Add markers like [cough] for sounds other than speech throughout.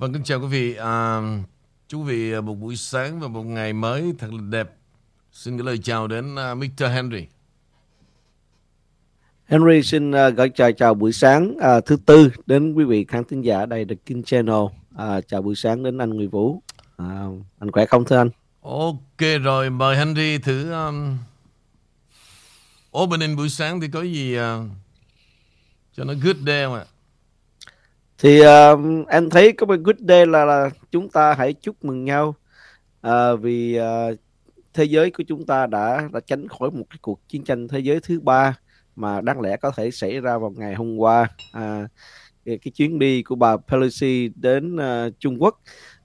Vâng, kính chào quý vị. À, chúc quý vị một buổi sáng và một ngày mới thật là đẹp. Xin gửi lời chào đến uh, Mr. Henry. Henry xin uh, gửi chào chào buổi sáng uh, thứ tư đến quý vị khán thính giả đây The King Channel. Uh, chào buổi sáng đến anh Nguyễn Vũ. Uh, anh khỏe không thưa anh? Ok rồi, mời Henry thử um, opening buổi sáng thì có gì uh, cho nó good day không ạ? Thì uh, em thấy có một good day là, là chúng ta hãy chúc mừng nhau uh, vì uh, thế giới của chúng ta đã đã tránh khỏi một cái cuộc chiến tranh thế giới thứ ba mà đáng lẽ có thể xảy ra vào ngày hôm qua. uh, cái, cái chuyến đi của bà Pelosi đến uh, Trung Quốc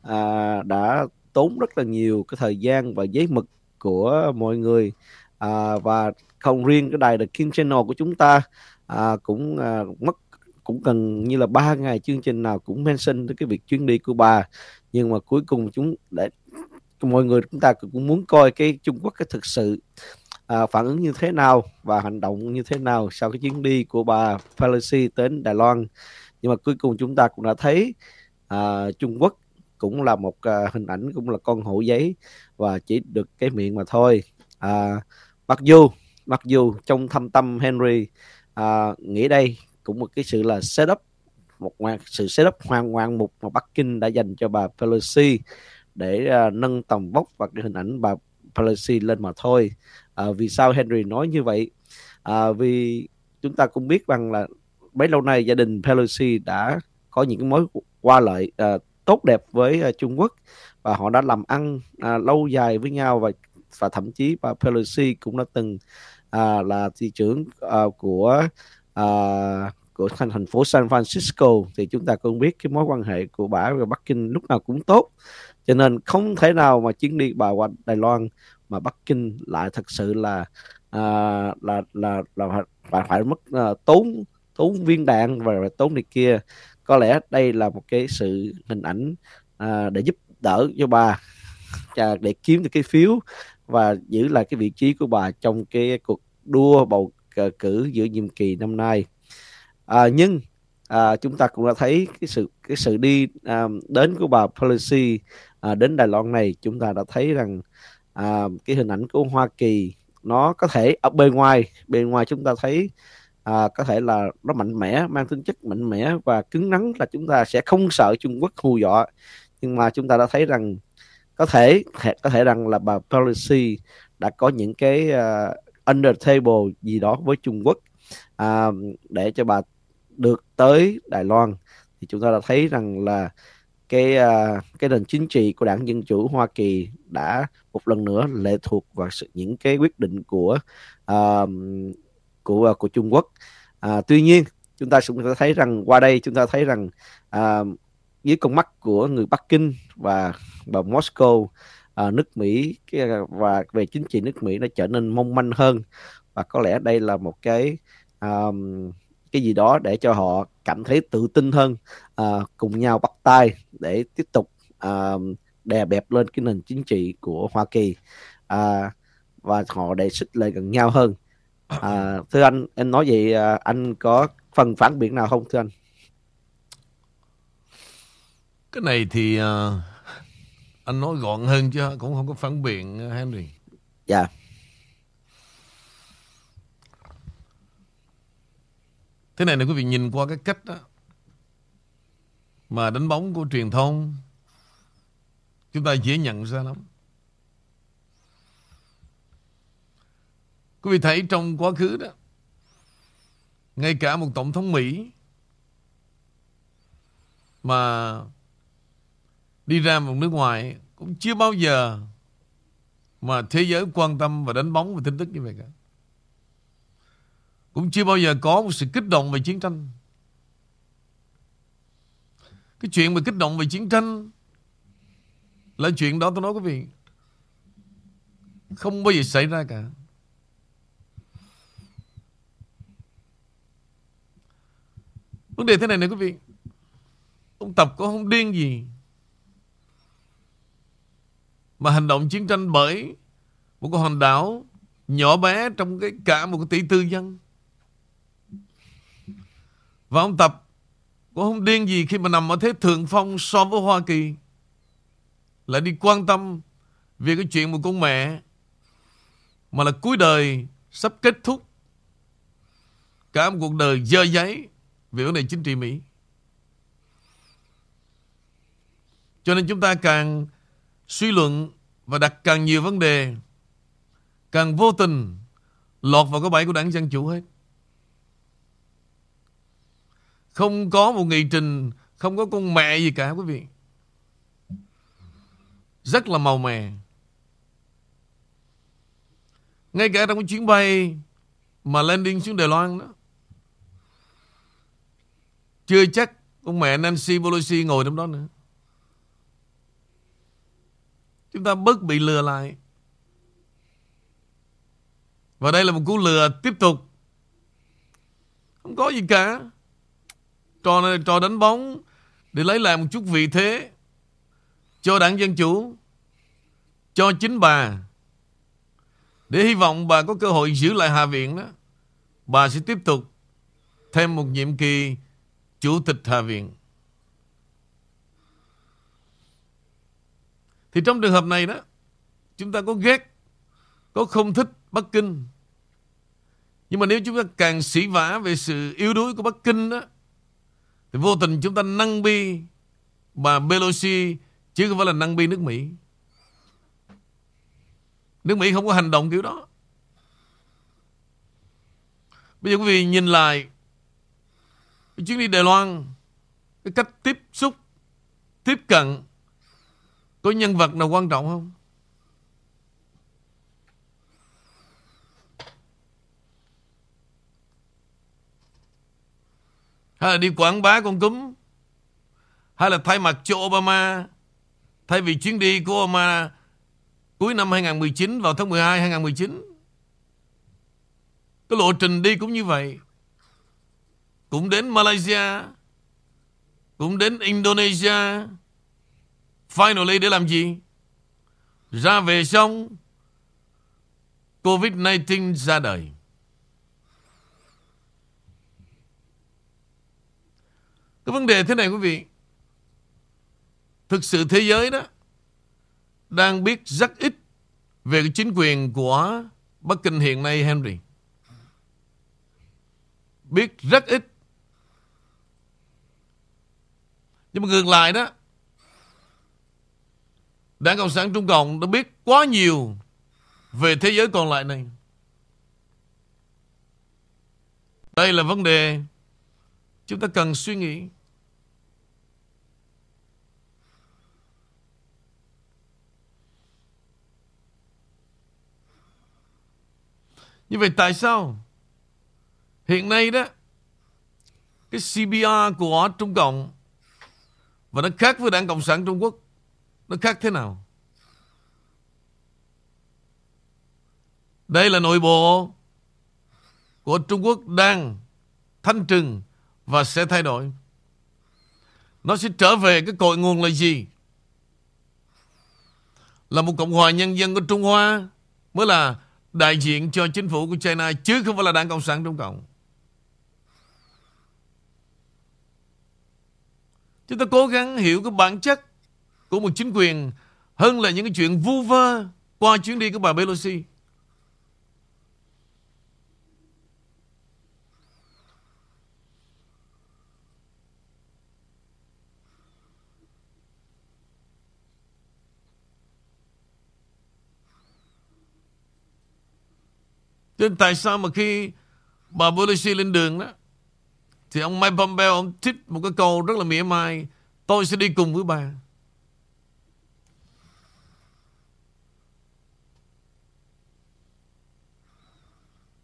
uh, đã tốn rất là nhiều cái thời gian và giấy mực của mọi người uh, và không riêng cái đài The King Channel của chúng ta uh, cũng uh, mất cũng cần như là ba ngày chương trình nào cũng mention tới cái việc chuyến đi của bà. Nhưng mà cuối cùng chúng để mọi người chúng ta cũng muốn coi cái Trung Quốc cái thực sự à, phản ứng như thế nào và hành động như thế nào sau cái chuyến đi của bà Pelosi đến Đài Loan. Nhưng mà cuối cùng chúng ta cũng đã thấy à, Trung Quốc cũng là một à, hình ảnh cũng là con hổ giấy và chỉ được cái miệng mà thôi. À, mặc dù mặc dù trong thâm tâm Henry à, nghĩ đây cũng một cái sự là setup một sự setup hoàn ngoan mục mà Bắc Kinh đã dành cho bà Pelosi để uh, nâng tầm vóc và cái hình ảnh bà Pelosi lên mà thôi. Uh, vì sao Henry nói như vậy? Uh, vì chúng ta cũng biết rằng là bấy lâu nay gia đình Pelosi đã có những cái mối qua lợi uh, tốt đẹp với uh, Trung Quốc và họ đã làm ăn uh, lâu dài với nhau và và thậm chí bà Pelosi cũng đã từng uh, là thị trưởng uh, của uh, của thành thành phố San Francisco thì chúng ta cũng biết cái mối quan hệ của bà và Bắc Kinh lúc nào cũng tốt. Cho nên không thể nào mà chuyến đi bà qua Đài Loan mà Bắc Kinh lại thật sự là uh, là là là phải phải mất uh, tốn tốn viên đạn và, và tốn này kia. Có lẽ đây là một cái sự hình ảnh uh, để giúp đỡ cho bà để kiếm được cái phiếu và giữ lại cái vị trí của bà trong cái cuộc đua bầu Ờ, cử giữa nhiệm kỳ năm nay. À, nhưng à, chúng ta cũng đã thấy cái sự cái sự đi à, đến của bà Pelosi à, đến Đài Loan này chúng ta đã thấy rằng à, cái hình ảnh của Hoa Kỳ nó có thể ở bên ngoài bên ngoài chúng ta thấy à, có thể là nó mạnh mẽ mang tính chất mạnh mẽ và cứng rắn là chúng ta sẽ không sợ Trung Quốc hù dọa. Nhưng mà chúng ta đã thấy rằng có thể có thể rằng là bà Pelosi đã có những cái uh, under table gì đó với Trung Quốc à, để cho bà được tới Đài Loan thì chúng ta đã thấy rằng là cái uh, cái nền chính trị của đảng dân chủ Hoa Kỳ đã một lần nữa lệ thuộc vào sự, những cái quyết định của uh, của à, của Trung Quốc. Uh, tuy nhiên chúng ta cũng thấy rằng qua đây chúng ta thấy rằng uh, dưới con mắt của người Bắc Kinh và và Moscow à, nước Mỹ và về chính trị nước Mỹ nó trở nên mong manh hơn. Và có lẽ đây là một cái um, cái gì đó để cho họ cảm thấy tự tin hơn uh, cùng nhau bắt tay để tiếp tục uh, đè bẹp lên cái nền chính trị của Hoa Kỳ. Uh, và họ đề xích lại gần nhau hơn. À, [coughs] thưa anh em nói vậy à, anh có phần phản biện nào không thưa anh? Cái này thì uh, anh nói gọn hơn chứ cũng không có phản biện Henry. Dạ. Thế này này quý vị nhìn qua cái cách đó mà đánh bóng của truyền thông chúng ta dễ nhận ra lắm. Quý vị thấy trong quá khứ đó Ngay cả một tổng thống Mỹ Mà Đi ra một nước ngoài, Cũng chưa bao giờ Mà thế giới quan tâm và đánh bóng về tin tức như vậy cả. Cũng chưa bao giờ có một sự kích động về chiến tranh. Cái chuyện mà kích động về chiến tranh Là chuyện đó tôi nói quý vị, Không bao giờ xảy ra cả. Vấn đề thế này này quý vị, Ông Tập có không điên gì mà hành động chiến tranh bởi Một cái hòn đảo Nhỏ bé trong cái cả một cái tỷ tư dân Và ông Tập cũng không điên gì khi mà nằm ở thế thượng phong so với Hoa Kỳ. Lại đi quan tâm về cái chuyện một con mẹ mà là cuối đời sắp kết thúc cả một cuộc đời dơ giấy về vấn đề chính trị Mỹ. Cho nên chúng ta càng suy luận và đặt càng nhiều vấn đề, càng vô tình lọt vào cái bẫy của đảng Dân Chủ hết. Không có một nghị trình, không có con mẹ gì cả quý vị. Rất là màu mè. Ngay cả trong cái chuyến bay mà landing xuống Đài Loan đó. Chưa chắc ông mẹ Nancy Pelosi ngồi trong đó nữa. Chúng ta bớt bị lừa lại. Và đây là một cú lừa tiếp tục. Không có gì cả. Trò này trò đánh bóng để lấy lại một chút vị thế cho đảng Dân Chủ, cho chính bà. Để hy vọng bà có cơ hội giữ lại Hạ viện đó. Bà sẽ tiếp tục thêm một nhiệm kỳ Chủ tịch Hạ viện. Thì trong trường hợp này đó, chúng ta có ghét, có không thích Bắc Kinh. Nhưng mà nếu chúng ta càng sĩ vã về sự yếu đuối của Bắc Kinh đó, thì vô tình chúng ta nâng bi bà Pelosi chứ không phải là nâng bi nước Mỹ. Nước Mỹ không có hành động kiểu đó. Bây giờ quý vị nhìn lại chuyến đi Đài Loan, cái cách tiếp xúc, tiếp cận có nhân vật nào quan trọng không? Hay là đi quảng bá con cúm? Hay là thay mặt cho Obama? Thay vì chuyến đi của Obama Cuối năm 2019 Vào tháng 12 2019 Cái lộ trình đi cũng như vậy. Cũng đến Malaysia, Cũng đến Indonesia Finally, để làm gì? Ra về xong Covid-19 ra đời. Cái vấn đề thế này, quý vị, Thực sự thế giới đó Đang biết rất ít Về cái chính quyền của Bắc Kinh hiện nay, Henry. Biết rất ít. Nhưng mà ngược lại đó Đảng Cộng sản Trung Cộng đã biết quá nhiều về thế giới còn lại này. Đây là vấn đề chúng ta cần suy nghĩ. Như vậy tại sao hiện nay đó, cái CBR của Trung Cộng và nó khác với Đảng Cộng sản Trung Quốc nó khác thế nào? Đây là nội bộ của Trung Quốc đang thanh trừng và sẽ thay đổi. Nó sẽ trở về cái cội nguồn là gì? Là một Cộng hòa Nhân dân của Trung Hoa mới là đại diện cho chính phủ của China, chứ không phải là Đảng Cộng sản Trung Cộng. Chúng ta cố gắng hiểu cái bản chất của một chính quyền hơn là những cái chuyện vu vơ qua chuyến đi của bà Pelosi. Nên tại sao mà khi bà Pelosi lên đường đó, thì ông Mike Pompeo, ông thích một cái câu rất là mỉa mai, tôi sẽ đi cùng với bà.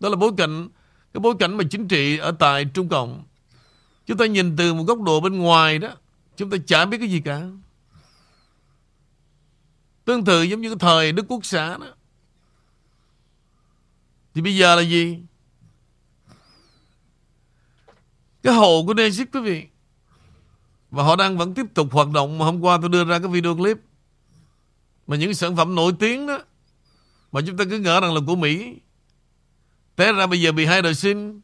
Đó là bối cảnh, Cái bối cảnh mà chính trị ở tại Trung Cộng. Chúng ta nhìn từ một góc độ bên ngoài đó, Chúng ta chả biết cái gì cả. Tương tự giống như cái thời Đức Quốc xã đó. Thì bây giờ là gì? Cái hồ của Nesit quý vị. Và họ đang vẫn tiếp tục hoạt động. Mà hôm qua tôi đưa ra cái video clip Mà những sản phẩm nổi tiếng đó. Mà chúng ta cứ ngỡ rằng là của Mỹ. Té ra bây giờ bị hai đời sinh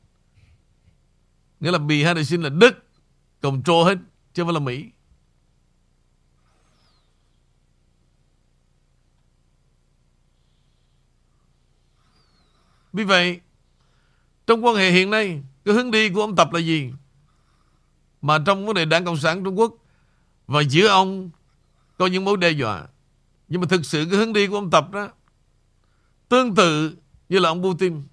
Nghĩa là bị hai đời sinh là Đức control hết chứ không phải là Mỹ. Vì vậy, trong quan hệ hiện nay, cái hướng đi của ông Tập là gì? Mà trong vấn đề Đảng Cộng sản Trung Quốc và giữa ông có những mối đe dọa. Nhưng mà thực sự cái hướng đi của ông Tập đó tương tự như là ông Putin.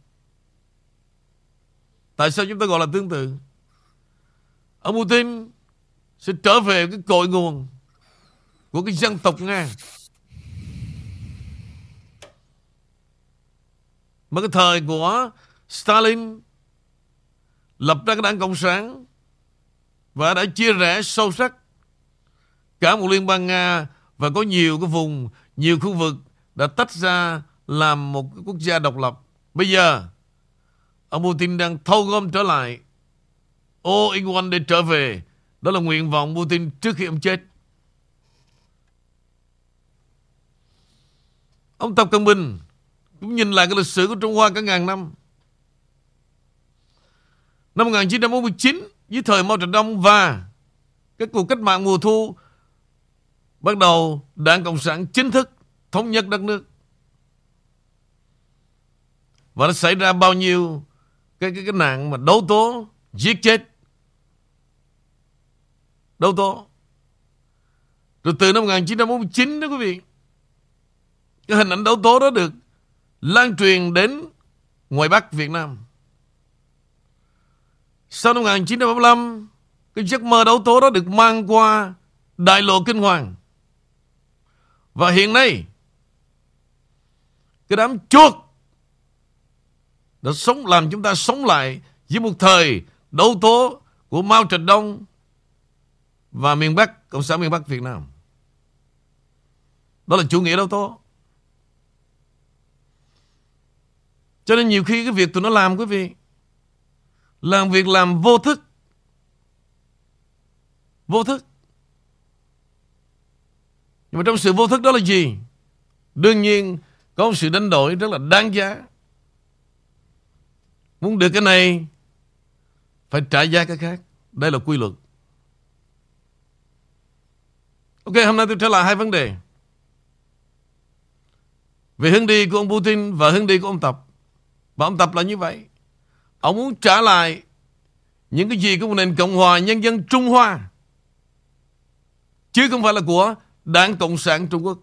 Tại sao chúng ta gọi là tương tự? Ông Putin sẽ trở về cái cội nguồn của cái dân tộc Nga. Mà cái thời của Stalin lập ra cái đảng Cộng sản và đã chia rẽ sâu sắc cả một liên bang Nga và có nhiều cái vùng, nhiều khu vực đã tách ra làm một cái quốc gia độc lập. Bây giờ, ông Putin đang thâu gom trở lại all in one để trở về. Đó là nguyện vọng Putin trước khi ông chết. Ông Tập Cận Bình cũng nhìn lại cái lịch sử của Trung Hoa cả ngàn năm. Năm 1949, dưới thời Mao Trạch Đông và các cuộc cách mạng mùa thu bắt đầu Đảng Cộng sản chính thức thống nhất đất nước. Và nó xảy ra bao nhiêu cái cái cái nạn mà đấu tố, giết chết. Đấu tố. Rồi từ năm 1949 đó quý vị. Cái hình ảnh đấu tố đó được lan truyền đến ngoài Bắc Việt Nam. Sau năm 1975, cái giấc mơ đấu tố đó được mang qua đại lộ kinh hoàng. Và hiện nay, cái đám chuột đã sống làm chúng ta sống lại với một thời đấu tố của Mao Trạch Đông và miền Bắc, Cộng sản miền Bắc Việt Nam. Đó là chủ nghĩa đấu tố. Cho nên nhiều khi cái việc tụi nó làm quý vị làm việc làm vô thức. Vô thức. Nhưng mà trong sự vô thức đó là gì? Đương nhiên có một sự đánh đổi rất là đáng giá. Muốn được cái này phải trả giá cái khác. Đây là quy luật. Ok, hôm nay tôi trở lại hai vấn đề. Về hướng đi của ông Putin và hướng đi của ông Tập. Và ông Tập là như vậy. Ông muốn trả lại những cái gì của một nền Cộng hòa Nhân dân Trung Hoa. Chứ không phải là của Đảng Cộng sản Trung Quốc.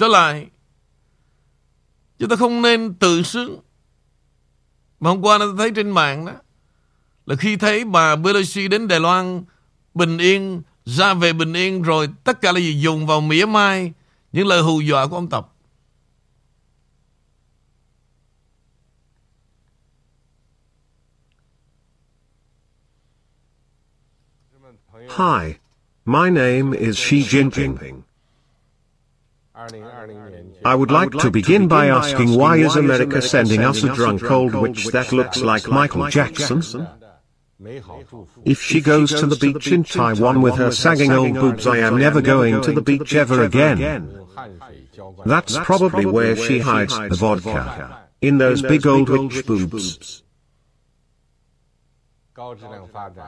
Trở lại Chúng ta không nên tự sướng. Mà hôm qua tôi thấy trên mạng đó Là khi thấy bà Pelosi đến Đài Loan Bình yên Ra về bình yên rồi Tất cả là gì? Dùng vào mỉa mai Những lời hù dọa của ông Tập. Hi, my name is Xi Jinping. I would like to begin by asking why is America sending us a drunk old witch that looks like Michael Jackson? If she goes to the beach in Taiwan with her sagging old boobs I am never going to the beach ever again. That's probably where she hides the vodka. In those big old witch boobs.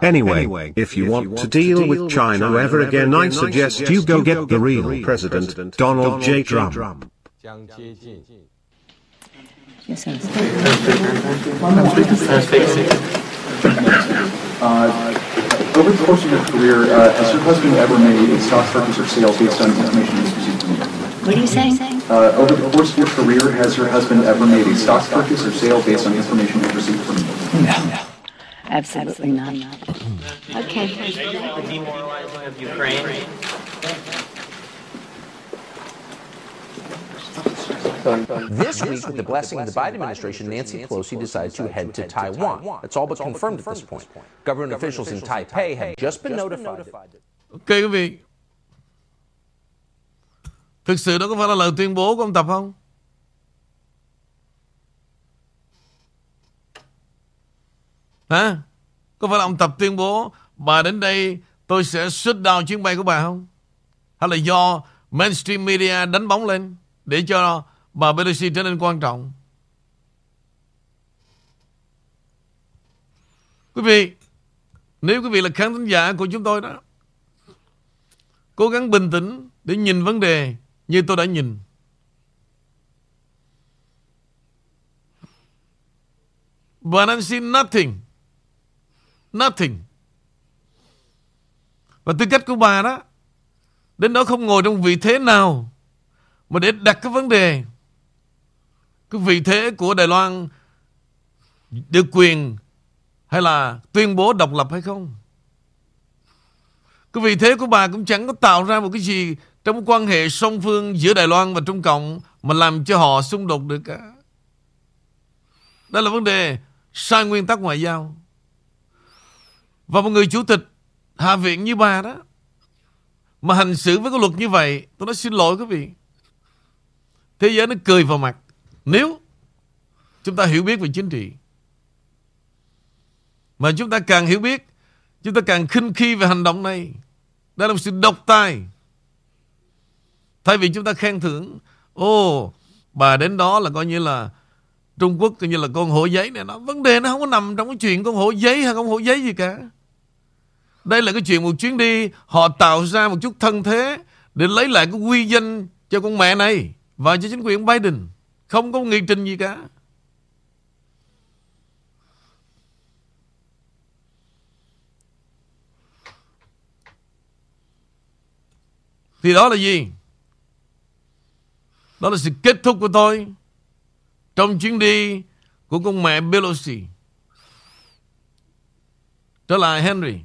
Anyway, if you want to deal with China ever again, I suggest you go get the real president, Donald J. Trump. Yes, sir. Uh, over the course of your career, uh, has your husband ever made a stock purchase or sale based on information he's received from you? What are you saying? Uh, over the course of your career, has your husband ever made a stock purchase or sale based on information he's received from you? Absolutely not. Okay. the demoralizing of Ukraine. This week, with the blessing of the Biden administration, Nancy Pelosi decided to head to Taiwan. It's all but confirmed at this point. Government officials in Taipei have just been notified. Ok quý vị Thực sự đó có phải là lời tuyên bố của ông Tập không? Hả? Có phải là ông Tập tuyên bố Bà đến đây tôi sẽ shut down chuyến bay của bà không? Hay là do mainstream media đánh bóng lên để cho bà Pelosi trở nên quan trọng. Quý vị, nếu quý vị là khán thính giả của chúng tôi đó, cố gắng bình tĩnh để nhìn vấn đề như tôi đã nhìn. But I see nothing. Nothing. Và tư cách của bà đó, đến đó không ngồi trong vị thế nào mà để đặt cái vấn đề cái vị thế của Đài Loan được quyền hay là tuyên bố độc lập hay không. Cái vị thế của bà cũng chẳng có tạo ra một cái gì trong quan hệ song phương giữa Đài Loan và Trung Cộng mà làm cho họ xung đột được cả. Đó là vấn đề sai nguyên tắc ngoại giao. Và một người chủ tịch Hạ viện như bà đó. Mà hành xử với cái luật như vậy tôi nói xin lỗi quý vị. Thế giới nó cười vào mặt. Nếu chúng ta hiểu biết về chính trị mà chúng ta càng hiểu biết chúng ta càng khinh khi về hành động này đây là một sự độc tài. Thay vì chúng ta khen thưởng ô oh, bà đến đó là coi như là Trung Quốc coi như là con hổ giấy này. Nó vấn đề nó không có nằm trong cái chuyện con hổ giấy hay con hổ giấy gì cả đây là cái chuyện một chuyến đi, Họ tạo ra một chút thân thế Để lấy lại cái quy danh cho con mẹ này Và cho chính quyền Biden. Không có nghị trình gì cả. Thì đó là gì? Đó là sự kết thúc của tôi Trong chuyến đi Của con mẹ Pelosi. Trở lại Henry.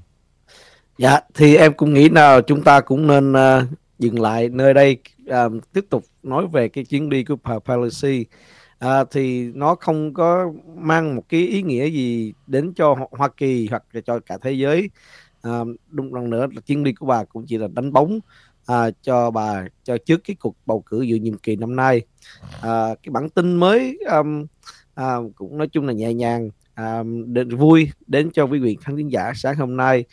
Dạ, thì em cũng nghĩ nào chúng ta cũng nên uh, dừng lại nơi đây uh, tiếp tục nói về cái chuyến đi của bà Pelosi. Ờ, thì nó không có mang một cái ý nghĩa gì đến cho Hoa Kỳ hoặc là cho cả thế giới. À, đúng lần nữa là chuyến đi của bà cũng chỉ là đánh bóng à, cho bà cho trước cái cuộc bầu cử dự nhiệm kỳ năm nay. À, cái bản tin mới um, à, cũng nói chung là nhẹ nhàng, um, đến vui đến cho quý vị khán giả sáng hôm nay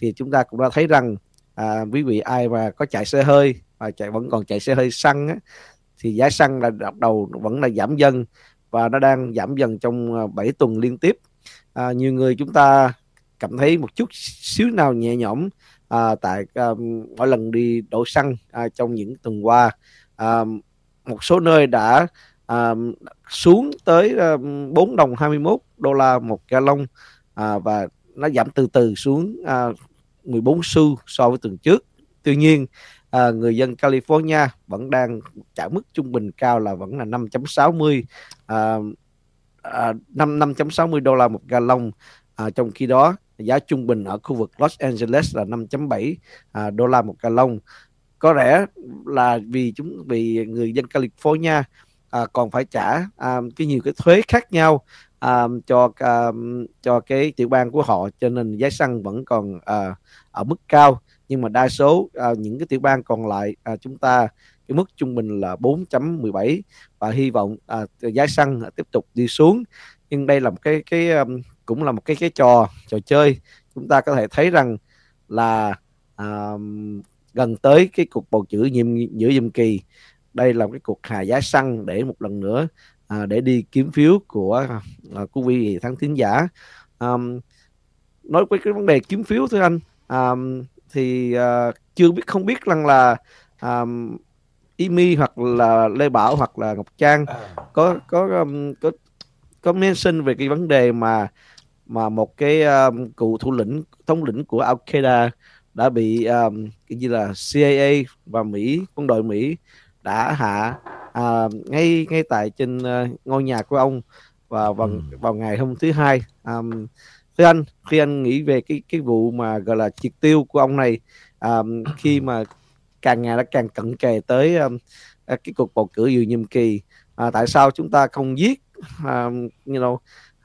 thì chúng ta cũng đã thấy rằng à, quý vị ai mà có chạy xe hơi và chạy vẫn còn chạy xe hơi xăng á, thì giá xăng là bắt đầu vẫn là giảm dần và nó đang giảm dần trong à, 7 tuần liên tiếp. À, nhiều người chúng ta cảm thấy một chút xíu nào nhẹ nhõm à, tại à, mỗi lần đi đổ xăng à, trong những tuần qua à, một số nơi đã à, xuống tới à, 4 đồng 21 đô la một gallon à, và nó giảm từ từ xuống à, 14 xu so với tuần trước. Tuy nhiên, à, người dân California vẫn đang trả mức trung bình cao là vẫn là 5.60 à, à, 5 5.60 đô la một gallon. À, trong khi đó, giá trung bình ở khu vực Los Angeles là 5.7 à, đô la một gallon. Có lẽ là vì chúng vì người dân California à, còn phải trả à, cái nhiều cái thuế khác nhau um, cho um, cho cái tiểu bang của họ cho nên giá xăng vẫn còn uh, ở mức cao. Nhưng mà đa số uh, những cái tiểu bang còn lại uh, chúng ta cái mức trung bình là 4.17 và hy vọng uh, giá xăng tiếp tục đi xuống. Nhưng đây là một cái cái um, cũng là một cái cái trò trò chơi. Chúng ta có thể thấy rằng là um, gần tới cái cuộc bầu cử nhiệm giữa nhiệm kỳ đây là một cái cuộc hạ giá xăng để một lần nữa à, để đi kiếm phiếu của à, quý vị thắng tín giả. Um, nói với cái vấn đề kiếm phiếu thưa anh. Um, thì uh, chưa biết không biết rằng là um, Imi hoặc là Lê Bảo hoặc là Ngọc Trang có có um, có có mention về cái vấn đề mà mà một cái um, cựu thủ lĩnh thống lĩnh của Al Qaeda đã bị um, cái như là CIA và Mỹ quân đội Mỹ đã hạ à, ngay ngay tại trên uh, ngôi nhà của ông và vào ừ. vào ngày hôm thứ hai. Um, thưa anh khi anh nghĩ về cái cái vụ mà gọi là triệt tiêu của ông này um, khi mà càng ngày nó càng cận kề tới um, cái cuộc bầu cử dự nhiệm kỳ à, tại sao chúng ta không giết um, you know,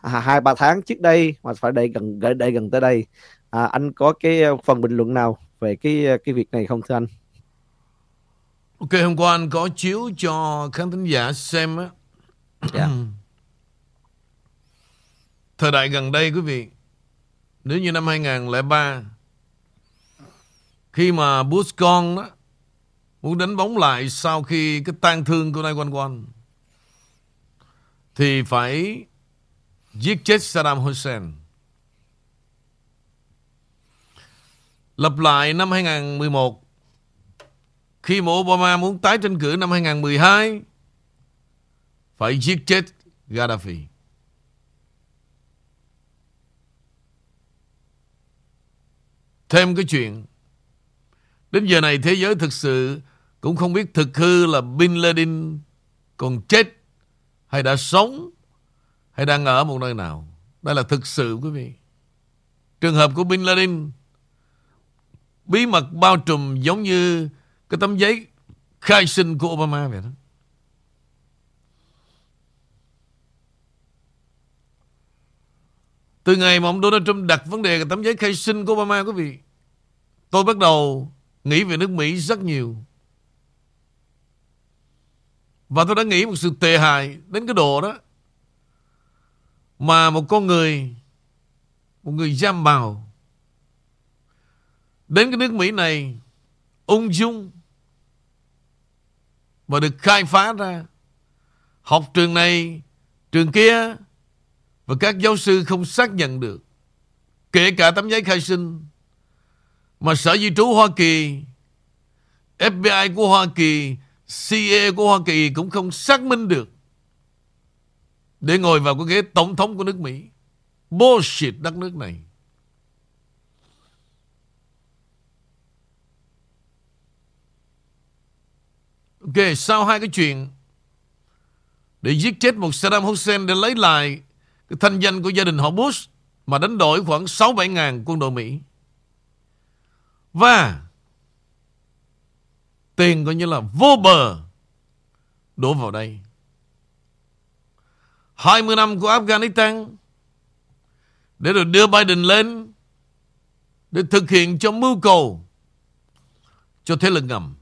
hai ba tháng trước đây mà phải đợi gần đợi gần tới đây? À, anh có cái phần bình luận nào về cái cái việc này không thưa anh Ok, hôm qua anh có chiếu cho khán thính giả xem á. Yeah. Dạ. Thời đại gần đây quý vị, nếu như năm 2003, khi mà Bush con đó, muốn đánh bóng lại sau khi cái tang thương của Nay Quan Quan thì phải giết chết Saddam Hussein. Lập lại năm 2011 khi mà Obama muốn tái tranh cử năm 2012 phải giết chết Gaddafi. Thêm cái chuyện, Đến giờ này thế giới thực sự Cũng không biết thực hư là Bin Laden Còn chết Hay đã sống Hay đang ở một nơi nào Đây là thực sự, quý vị Trường hợp của Bin Laden Bí mật bao trùm giống như cái tấm giấy khai sinh của Obama vậy đó. Từ ngày mà ông Donald Trump đặt vấn đề tấm giấy khai sinh của Obama, quý vị, Tôi bắt đầu nghĩ về nước Mỹ rất nhiều. Và tôi đã nghĩ một sự tệ hại Đến cái độ đó, Mà một con người, Một người giam bào Đến cái nước Mỹ này, Ung dung và được khai phá ra. Học trường này, Trường kia, và các giáo sư không xác nhận được. Kể cả tấm giấy khai sinh. Mà Sở Di trú Hoa Kỳ FBI của Hoa Kỳ CIA của Hoa Kỳ cũng không xác minh được. Để ngồi vào cái ghế tổng thống của nước Mỹ. Bullshit đất nước này. Ok, sau hai cái chuyện Để giết chết một Saddam Hussein Để lấy lại cái thanh danh của gia đình họ Bush mà đánh đổi khoảng 6-7 ngàn quân đội Mỹ. Và tiền coi như là vô bờ đổ vào đây. 20 năm của Afghanistan để rồi đưa Biden lên để thực hiện cho mưu cầu cho thế lực ngầm.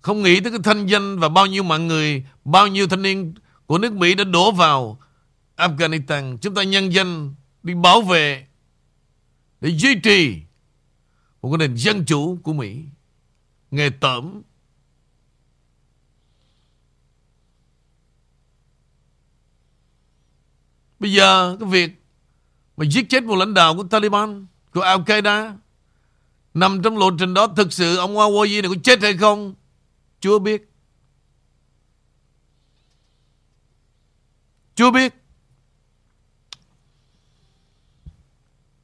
Không nghĩ tới cái thanh danh và bao nhiêu mạng người, bao nhiêu thanh niên của nước Mỹ đã đổ vào Afghanistan. Chúng ta nhân danh đi bảo vệ để duy trì một cái nền dân chủ của Mỹ. Nghề tẩm. Bây giờ cái việc mà giết chết một lãnh đạo của Taliban, của Al-Qaeda nằm trong lộ trình đó thực sự ông Awaji này có chết hay không? Chúa biết. Chúa biết.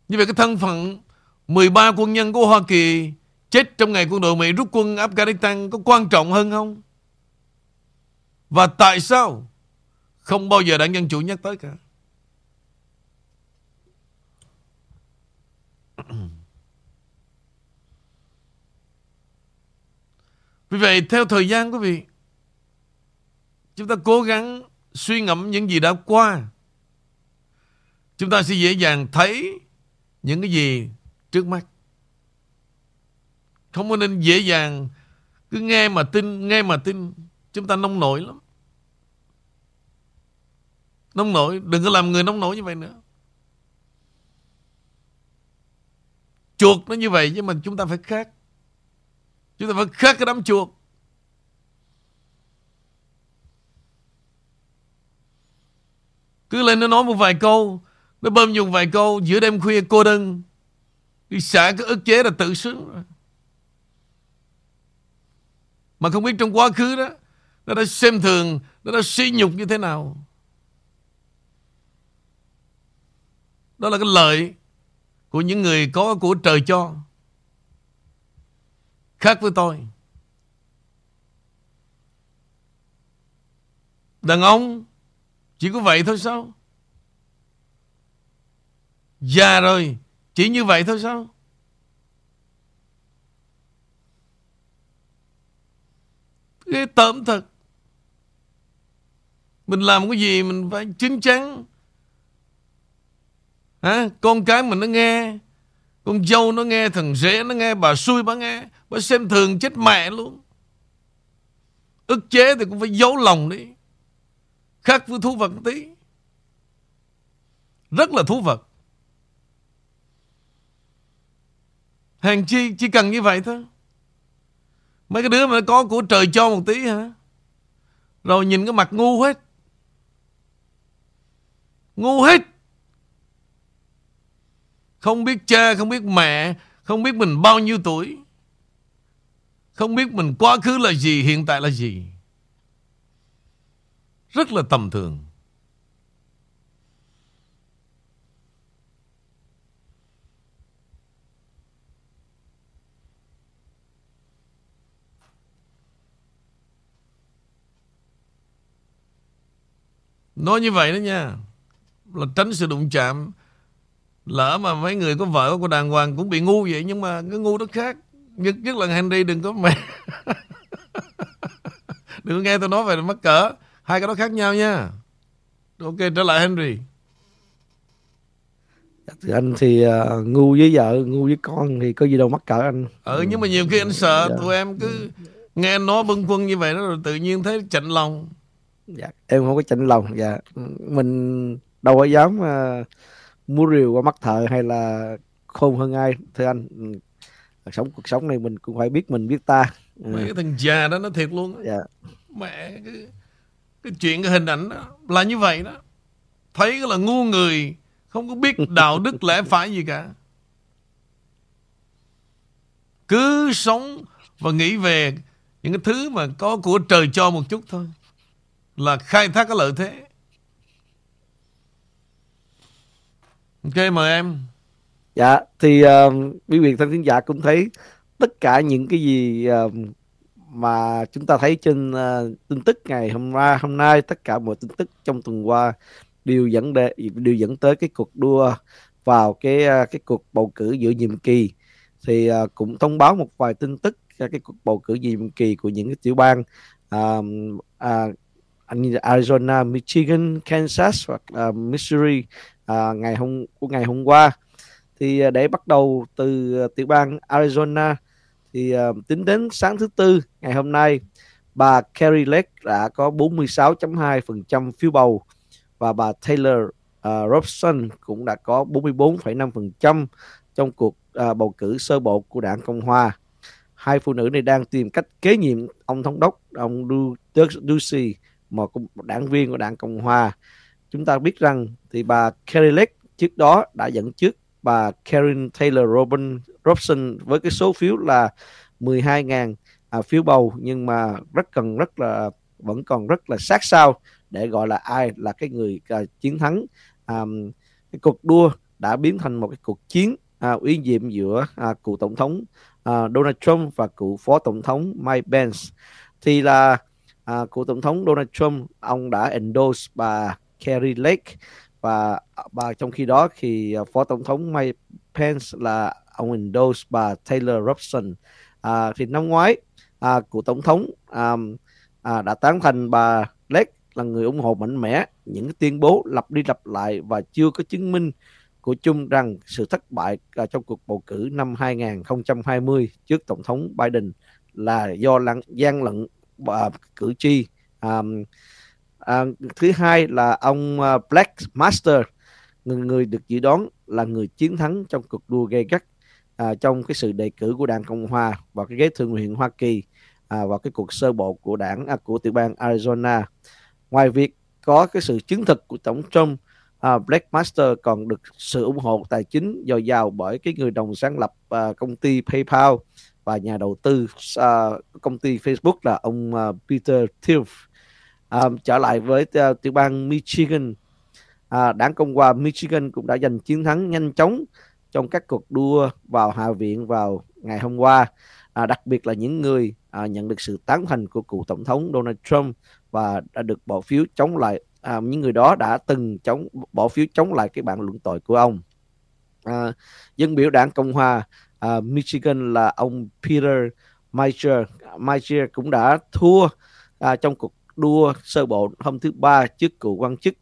Như vậy cái thân phận 13 quân nhân của Hoa Kỳ chết trong ngày quân đội Mỹ rút quân Afghanistan có quan trọng hơn không? Và tại sao không bao giờ đảng Dân Chủ nhắc tới cả? Vì vậy theo thời gian quý vị Chúng ta cố gắng suy ngẫm những gì đã qua. Chúng ta sẽ dễ dàng thấy những cái gì trước mắt. Không có nên dễ dàng cứ nghe mà tin, nghe mà tin. Chúng ta nông nổi lắm. Nông nổi, đừng có làm người nông nổi như vậy nữa. Chuột nó như vậy nhưng mà chúng ta phải khác. Chúng ta phải khác cái đám chuột. Cứ lên nó nói một vài câu, Nó bơm dùng vài câu, Giữa đêm khuya cô đơn. Đi xả cái ức chế là tự sướng rồi. Mà không biết trong quá khứ đó, Nó đã xem thường, Nó đã suy nhục như thế nào. Đó là cái lợi Của những người có, của trời cho. Khác với tôi Đàn ông chỉ có vậy thôi sao? Già rồi, chỉ như vậy thôi sao? Ghê tởm thật. Mình làm cái gì mình phải chính chắn. Hả? Con cái mình nó nghe. Con dâu nó nghe, thằng rể nó nghe, bà xui bà nghe. Bà xem thường chết mẹ luôn. Ức chế thì cũng phải giấu lòng đi. Khác với thú vật tí Rất là thú vật Hàng chi chỉ cần như vậy thôi Mấy cái đứa mà có của trời cho một tí hả? Rồi nhìn cái mặt ngu hết. Ngu hết. Không biết cha, không biết mẹ, không biết mình bao nhiêu tuổi. Không biết mình quá khứ là gì, hiện tại là gì. Rất là tầm thường. Nói như vậy đó nha Là tránh sự đụng chạm Lỡ mà mấy người có vợ có đàng hoàng Cũng bị ngu vậy Nhưng mà cái ngu đó khác. Nhất nhất là Henry đừng có mẹ [laughs] Đừng có nghe tôi nói về mắc cỡ. Hai cái đó khác nhau nha. Ok trở lại Henry. Thì anh thì uh, ngu với vợ ngu với con thì có gì đâu mắc cỡ anh. Ừ nhưng mà nhiều khi anh sợ Dạ. Tụi em cứ nghe anh nói bâng khuâng như vậy đó Rồi tự nhiên thấy chạnh lòng. Dạ em không có chạnh lòng dạ. Mình đâu có dám uh, mua rìu qua mắt thợ hay là khôn hơn ai? Thưa anh Ừ. sống cuộc sống này mình cũng phải biết mình biết ta. Ừ. Mấy cái thằng già đó nó thiệt luôn dạ. Mẹ cái, cái chuyện cái hình ảnh đó Là như vậy đó. Thấy cái là ngu người Không có biết [laughs] đạo đức lẽ phải gì cả. Cứ sống Và nghĩ về Những cái thứ mà có của trời cho một chút thôi Là khai thác cái lợi thế Ok mời em. Dạ, thì uh, quý vị thân khán giả cũng thấy tất cả những cái gì uh, mà chúng ta thấy trên uh, tin tức ngày hôm qua hôm nay tất cả mọi tin tức trong tuần qua đều dẫn đề đều dẫn tới cái cuộc đua vào cái uh, cái cuộc bầu cử giữa nhiệm kỳ. Thì uh, cũng thông báo một vài tin tức cái cuộc bầu cử nhiệm kỳ của những cái tiểu bang uh, uh, Arizona, Michigan, Kansas hoặc là Missouri à, ngày hôm của ngày hôm qua thì à, để bắt đầu từ à, tiểu bang Arizona thì à, tính đến sáng thứ tư ngày hôm nay bà Carrie Lake đã có 46.2% phiếu bầu và bà Taylor uh, Robson cũng đã có 44,5% trong cuộc à, bầu cử sơ bộ của đảng Cộng hòa. Hai phụ nữ này đang tìm cách kế nhiệm ông thống đốc ông Doug Ducey, một đảng viên của đảng Cộng hòa. Chúng ta biết rằng thì bà Kerry Lake trước đó đã dẫn trước bà Karen Taylor Robin Robson với cái số phiếu là 12.000 à, phiếu bầu nhưng mà rất cần rất là vẫn còn rất là sát sao để gọi là ai là cái người à, chiến thắng. À, cái cuộc đua đã biến thành một cái cuộc chiến à, uy nhiệm giữa à, cựu tổng thống à, Donald Trump và cựu phó tổng thống Mike Pence. Thì là à, cựu tổng thống Donald Trump ông đã endorse bà Kerry Lake. Và bà trong khi đó thì à, phó tổng thống Mike Pence là ông endorse bà Taylor Robson. À, thì năm ngoái à, của tổng thống à, à, đã tán thành bà Lake là người ủng hộ mạnh mẽ những tuyên bố lặp đi lặp lại và chưa có chứng minh của chung rằng sự thất bại à, trong cuộc bầu cử năm 2020 trước tổng thống Biden là do lăng, gian lận và cử tri um, à, thứ hai là ông à, Black Master người, người được dự đoán là người chiến thắng trong cuộc đua gay gắt à, trong cái sự đề cử của đảng Cộng hòa vào cái ghế thượng viện Hoa Kỳ à, vào cái cuộc sơ bộ của đảng à, của tiểu bang Arizona. Ngoài việc có cái sự chứng thực của tổng Trump à, Black Master còn được sự ủng hộ tài chính dồi dào bởi cái người đồng sáng lập à, công ty PayPal và nhà đầu tư à, công ty Facebook là ông à, Peter Thiel à, trở lại với uh, tiểu bang Michigan. À, đảng Cộng hòa Michigan cũng đã giành chiến thắng nhanh chóng trong các cuộc đua vào Hạ viện vào ngày hôm qua. À, đặc biệt là những người à, nhận được sự tán thành của cựu tổng thống Donald Trump và đã được bỏ phiếu chống lại à, những người đó đã từng chống bỏ phiếu chống lại cái bản luận tội của ông. À, dân biểu đảng Cộng hòa à, Michigan là ông Peter Meijer. Meijer cũng đã thua à, trong cuộc đua sơ bộ hôm thứ ba trước cựu quan chức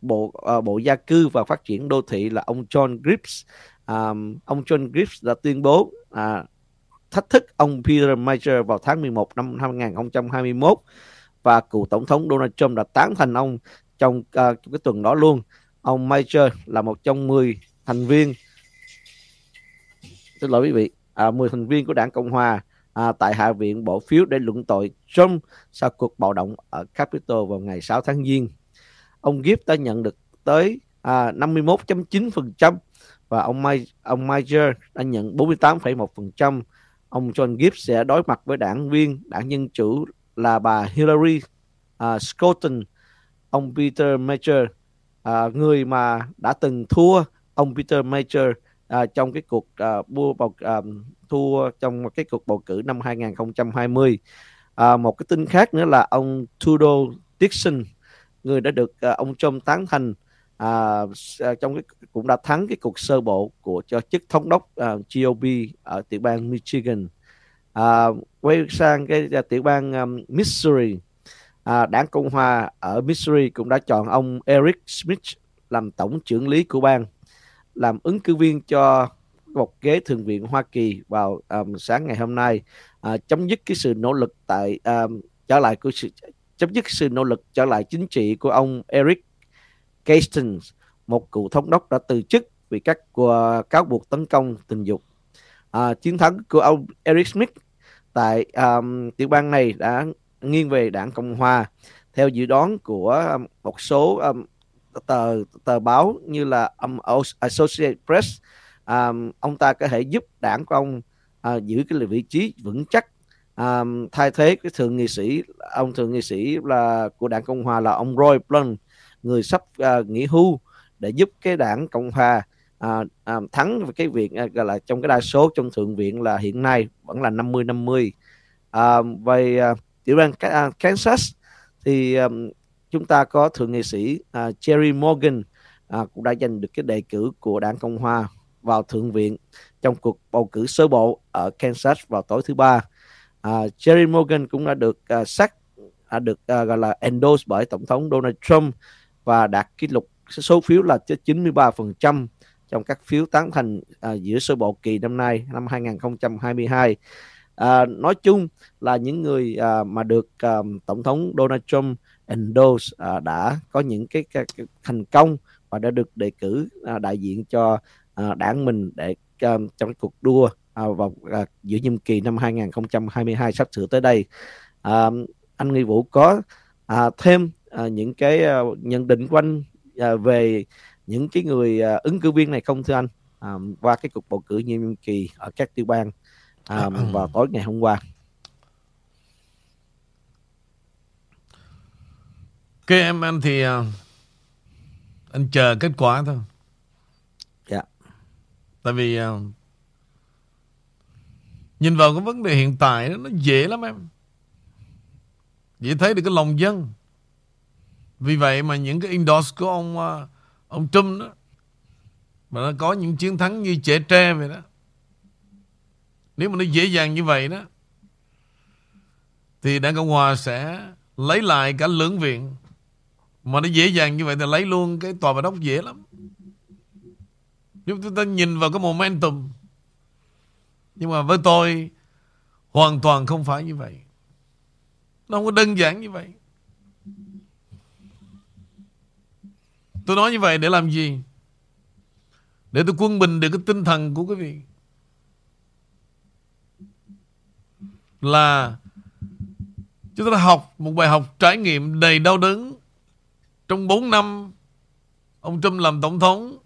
bộ uh, bộ gia cư và phát triển đô thị là ông John Grips Um, ông John Grips đã tuyên bố à, thách thức ông Peter Major vào tháng 11 năm 2021 và cựu tổng thống Donald Trump đã tán thành ông trong, uh, trong cái tuần đó luôn. Ông Major là một trong 10 thành viên xin lỗi quý vị, à, 10 thành viên của đảng Cộng hòa à, tại Hạ viện bỏ phiếu để luận tội Trump sau cuộc bạo động ở Capitol vào ngày 6 tháng Giêng. Ông Gibbs đã nhận được tới à, 51.9% và ông Mai, ông Major đã nhận 48,1%. Ông John Gibbs sẽ đối mặt với đảng viên đảng Dân Chủ là bà Hillary uh, Scotton, ông Peter Major, uh, người mà đã từng thua ông Peter Major à, trong cái cuộc à, bua bầu à, thua trong cái cuộc bầu cử năm 2020. À, một cái tin khác nữa là ông Tudo Dixon, người đã được à, ông Trump tán thành à, à, trong cái cũng đã thắng cái cuộc sơ bộ của cho chức thống đốc à, GOP ở tiểu bang Michigan. À, quay sang cái à, tiểu bang um, Missouri, à, đảng Cộng hòa ở Missouri cũng đã chọn ông Eric Smith làm tổng trưởng lý của bang, làm ứng cử viên cho một ghế thượng viện Hoa Kỳ vào um, sáng ngày hôm nay, uh, chấm dứt cái sự nỗ lực tại um, trở lại của sự chấm dứt sự nỗ lực trở lại chính trị của ông Eric Kastens, một cựu thống đốc đã từ chức vì các uh, cáo buộc tấn công tình dục. Uh, chiến thắng của ông Eric Smith tại um, tiểu bang này đã nghiêng về đảng Cộng hòa theo dự đoán của một số um, tờ tờ báo như là um, Associated Press. Um, ông ta có thể giúp đảng của ông uh, giữ cái vị trí vững chắc. Um, thay thế cái thượng nghị sĩ ông thượng nghị sĩ là của đảng cộng hòa là ông Roy Blunt người sắp uh, nghỉ hưu để giúp cái đảng cộng hòa uh, uh, thắng cái việc uh, gọi là trong cái đa số trong thượng viện là hiện nay vẫn là 50 50 uh, về uh, tiểu bang Kansas thì um, chúng ta có thượng nghị sĩ à, Jerry Morgan à, cũng đã giành được cái đề cử của đảng cộng hòa vào thượng viện trong cuộc bầu cử sơ bộ ở Kansas vào tối thứ ba. À, Jerry Morgan cũng đã được à, xác đã được à, gọi là endorse bởi tổng thống Donald Trump và đạt kỷ lục số phiếu là 93% trong các phiếu tán thành à, giữa sơ bộ kỳ năm nay năm 2022. À, nói chung là những người à, mà được à, tổng thống Donald Trump endorse à, đã có những cái, cái, cái thành công và đã được đề cử à, đại diện cho à, đảng mình để à, trong cuộc đua à, vào à, giữa nhiệm kỳ năm 2022 sắp sửa tới đây. À, anh Nghi Vũ có à, thêm à, những cái à, nhận định của anh à, về những cái người à, ứng cử viên này không thưa anh à, qua cái cuộc bầu cử nhiệm kỳ ở các tiểu bang à, vào tối ngày hôm qua. Cái em anh thì uh, anh chờ kết quả thôi. Dạ. Tại vì uh, nhìn vào cái vấn đề hiện tại đó, nó dễ lắm em. Dễ thấy được cái lòng dân. Vì vậy mà những cái endorse của ông uh, ông Trump đó mà nó có những chiến thắng như trẻ tre vậy đó. Nếu mà nó dễ dàng như vậy đó thì Đảng Cộng Hòa sẽ lấy lại cả lưỡng viện. Mà nó dễ dàng như vậy thì lấy luôn cái tòa bạch ốc dễ lắm. Chúng ta nhìn vào cái momentum. Nhưng mà với tôi, hoàn toàn không phải như vậy. Nó không có đơn giản như vậy. Tôi nói như vậy để làm gì? Để tôi quân bình được cái tinh thần của quý vị. Là chúng ta học một bài học trải nghiệm đầy đau đớn trong 4 năm ông Trump làm tổng thống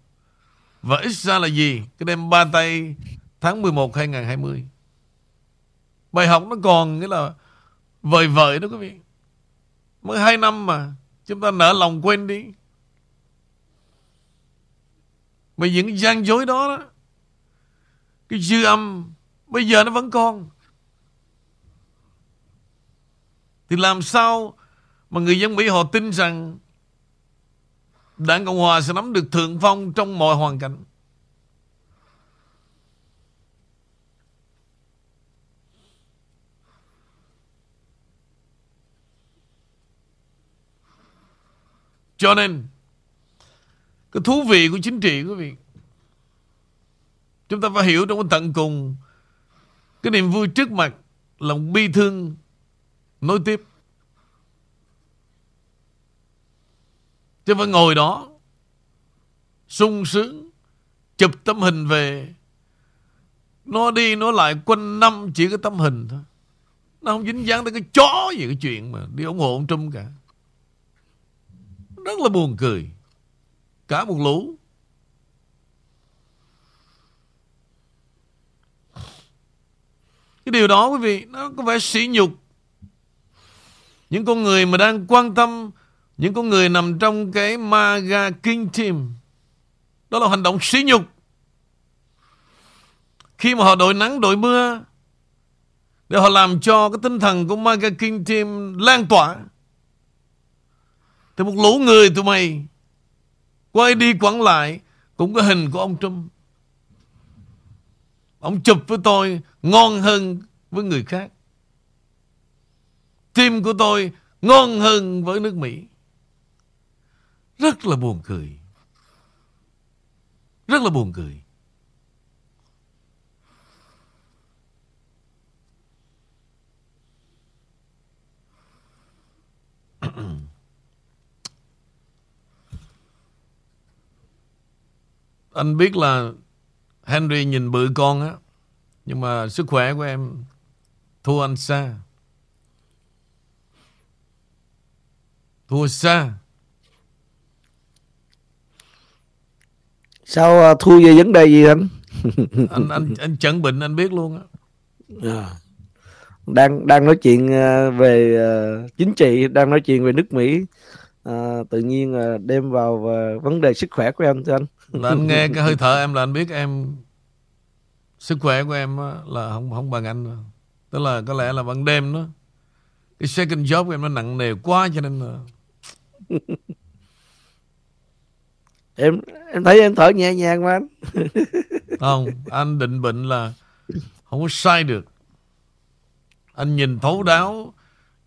và ít ra là gì? Cái đêm ba tay tháng 11 2020. Bài học nó còn nghĩa là vời vợi đó quý vị. Mới hai năm mà chúng ta nở lòng quên đi. Mà những gian dối đó, đó Cái dư âm Bây giờ nó vẫn còn Thì làm sao Mà người dân Mỹ họ tin rằng Đảng Cộng Hòa sẽ nắm được thượng phong Trong mọi hoàn cảnh. Cho nên, cái thú vị của chính trị, quý vị, Chúng ta phải hiểu trong cái tận cùng, Cái niềm vui trước mặt Lòng bi thương Nối tiếp. Chứ phải ngồi đó, sung sướng, Chụp tấm hình về. Nó đi, nó lại, quanh năm chỉ có tấm hình thôi. Nó không dính dáng tới cái chó gì cái chuyện mà Đi ủng hộ ông Trump cả. Rất là buồn cười. Cả một lũ. Cái điều đó, quý vị, Nó có vẻ sỉ nhục. Những con người mà đang quan tâm những con người nằm trong cái MAGA King Team, Đó là hành động sỉ nhục Khi mà họ đội nắng, đội mưa, Để họ làm cho cái tinh thần của MAGA King Team lan tỏa, Thì một lũ người tụi mày Quay đi quẳng lại Cũng có hình của ông Trump Ông chụp với tôi ngon hơn với người khác. Tim của tôi ngon hơn với nước Mỹ. Rất là buồn cười. Rất là buồn cười. [clears throat] Anh biết là Henry nhìn bự con á, Nhưng mà sức khỏe của em Thua anh xa Thua xa Sao uh, thua về vấn đề gì anh? [laughs] anh anh anh chẩn bệnh anh biết luôn á. À. Đang đang nói chuyện uh, về chính trị, đang nói chuyện về nước Mỹ. Uh, tự nhiên đem vào uh, vấn đề sức khỏe của em thưa anh. Là anh nghe cái hơi [laughs] thở em là anh biết em sức khỏe của em là không không bằng anh. Tức là có lẽ là ban đêm đó cái second job của em nó nặng nề quá cho nên là [laughs] em em thấy em thở nhẹ nhàng mà. Anh [laughs] không anh định bệnh là không có sai được. Anh nhìn thấu đáo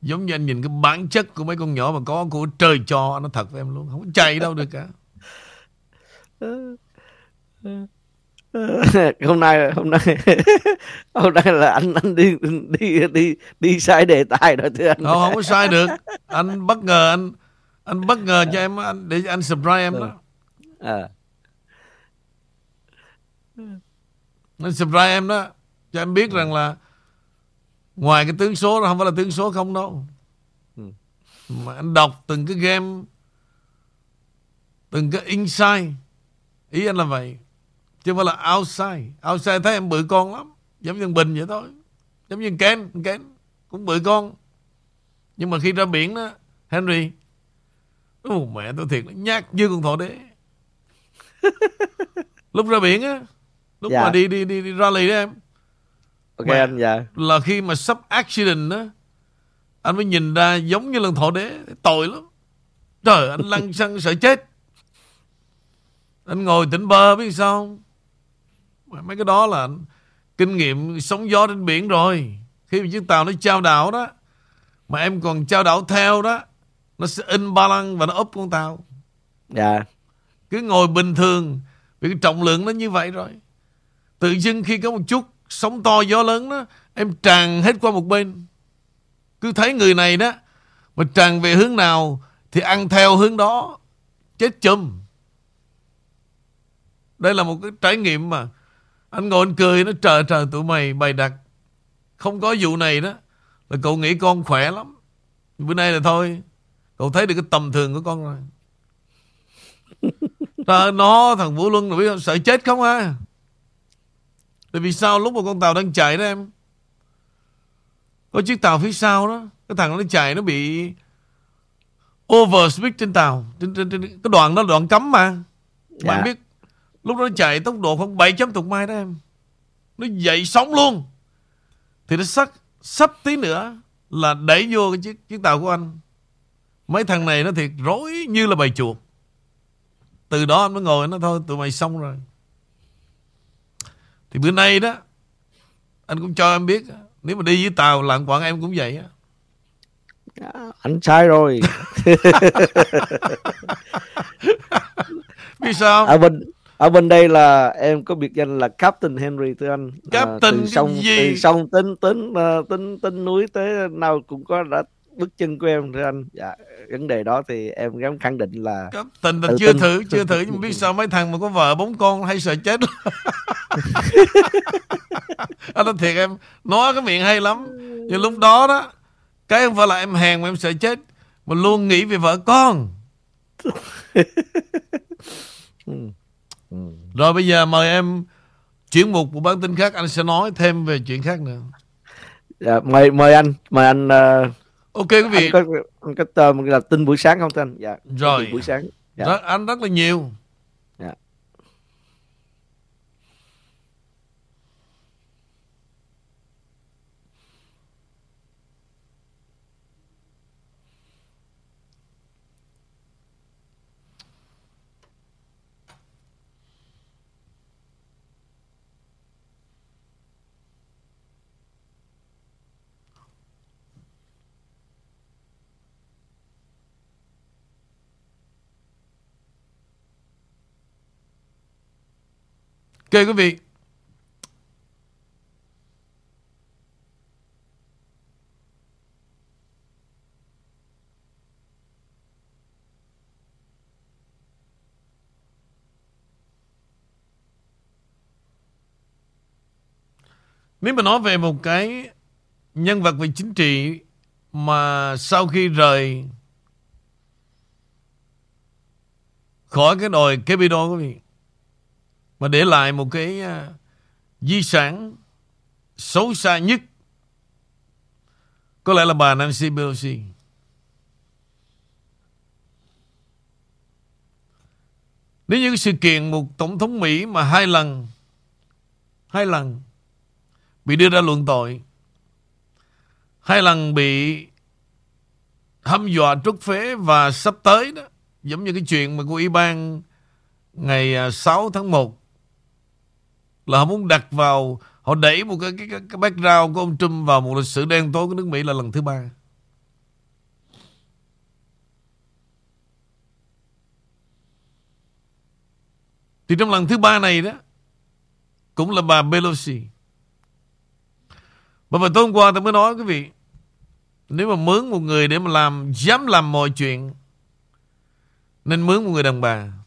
giống như anh nhìn cái bản chất của mấy con nhỏ mà có của trời cho nó thật với em luôn. Không chạy đâu được cả. [laughs] Hôm nay hôm nay [laughs] hôm nay là anh anh đi đi đi đi sai đề tài rồi thưa anh. Không không có sai được. Anh bất ngờ anh anh bất ngờ cho em anh để anh surprise em đó à. anh surprise em đó. Cho em biết rằng là ngoài cái tướng số đó không phải là tướng số không đâu. Mà anh đọc từng cái game từng cái inside ý anh là vậy. Chứ không phải là outside. Outside thấy em bự con lắm. Giống như bình vậy thôi. Giống như Ken Ken cũng bự con. Nhưng mà khi ra biển đó Henry Ồ, mẹ tôi thiệt nhát như con thỏ đế [laughs] lúc ra biển á lúc Dạ. mà đi đi đi, đi rally đó em. Ok Mẹ. anh dạ. là khi mà sắp accident đó anh mới nhìn ra giống như lần thỏ đế tội lắm. Trời anh [laughs] lăn xăng sợ chết. Anh ngồi tỉnh bơ biết sao không? Mà mấy cái đó là kinh nghiệm sóng gió trên biển rồi. Khi mà chiếc tàu nó trao đảo đó mà em còn trao đảo theo đó nó sẽ in ba lăng và nó úp con tàu. Dạ cứ ngồi bình thường. Vì cái trọng lượng nó như vậy rồi. Tự dưng khi có một chút sóng to, gió lớn đó, em tràn hết qua một bên. Cứ thấy người này đó, mà tràn về hướng nào thì ăn theo hướng đó. Chết chùm. Đây là một cái trải nghiệm mà anh ngồi anh cười, nó trời trời tụi mày bày đặt. Không có vụ này đó, là cậu nghĩ con khỏe lắm. Bữa nay là thôi, cậu thấy được cái tầm thường của con rồi. [laughs] Trời nó thằng Vũ Luân biết? Sợ chết không à? Tại vì sao lúc mà con tàu đang chạy đó em Có chiếc tàu phía sau đó Cái thằng nó chạy nó bị Over speed trên tàu trên, trên, trên, Cái đoạn đó là đoạn cấm mà. Dạ. Bạn biết Lúc đó nó chạy tốc độ khoảng 7 chấm tục mai đó em. Nó dậy sóng luôn. Thì nó sắp, sắp tí nữa Là đẩy vô cái chiếc, chiếc tàu của anh. Mấy thằng này nó thiệt rối như là bầy chuột từ đó anh mới ngồi nó thôi tụi mày xong rồi. Thì bữa nay đó anh cũng cho em biết nếu mà đi với tàu lạng quảng em cũng vậy á. Anh sai rồi. [laughs] Biết sao ở bên ở bên đây là em có biệt danh là Captain Henry thưa anh. Captain từ cái sông gì? từ sông tính tính uh, tính tính núi tới nào cũng có đã bước chân của em thưa anh. Dạ vấn đề đó thì em dám khẳng định là tình là chưa tin. thử chưa thử nhưng biết sao mấy thằng mà có vợ bốn con hay sợ chết. [laughs] Anh nói thiệt em nói cái miệng hay lắm. Nhưng lúc đó đó cái không phải là em hèn mà em sợ chết mà luôn nghĩ về vợ con. [laughs] Rồi bây giờ mời em chuyển mục một bản tin khác anh sẽ nói thêm về chuyện khác nữa. Dạ, mời mời anh mời anh ờ, ok quý vị anh có anh có tờ là tin buổi sáng không thưa anh dạ Rồi. tin buổi sáng dạ. rất, anh rất là nhiều Dạ ok quý vị. Nếu mà nói về một cái nhân vật về chính trị mà sau khi rời khỏi cái đồi Capitol quý vị mà để lại một cái à, di sản xấu xa nhất có lẽ là bà Nancy Pelosi. Nếu như sự kiện một tổng thống Mỹ mà hai lần hai lần bị đưa ra luận tội, hai lần bị hâm dọa trút phế và sắp tới đó, giống như cái chuyện mà của ủy ban ngày à, 6 tháng 1 là họ muốn đặt vào họ đẩy một cái cái cái, cái background của ông Trump vào một lịch sử đen tối của nước Mỹ là lần thứ ba. Thì trong lần thứ ba này đó cũng là bà Pelosi. Mà tối hôm qua tôi mới nói quý vị nếu mà mướn một người để mà làm dám làm mọi chuyện nên mướn một người đàn bà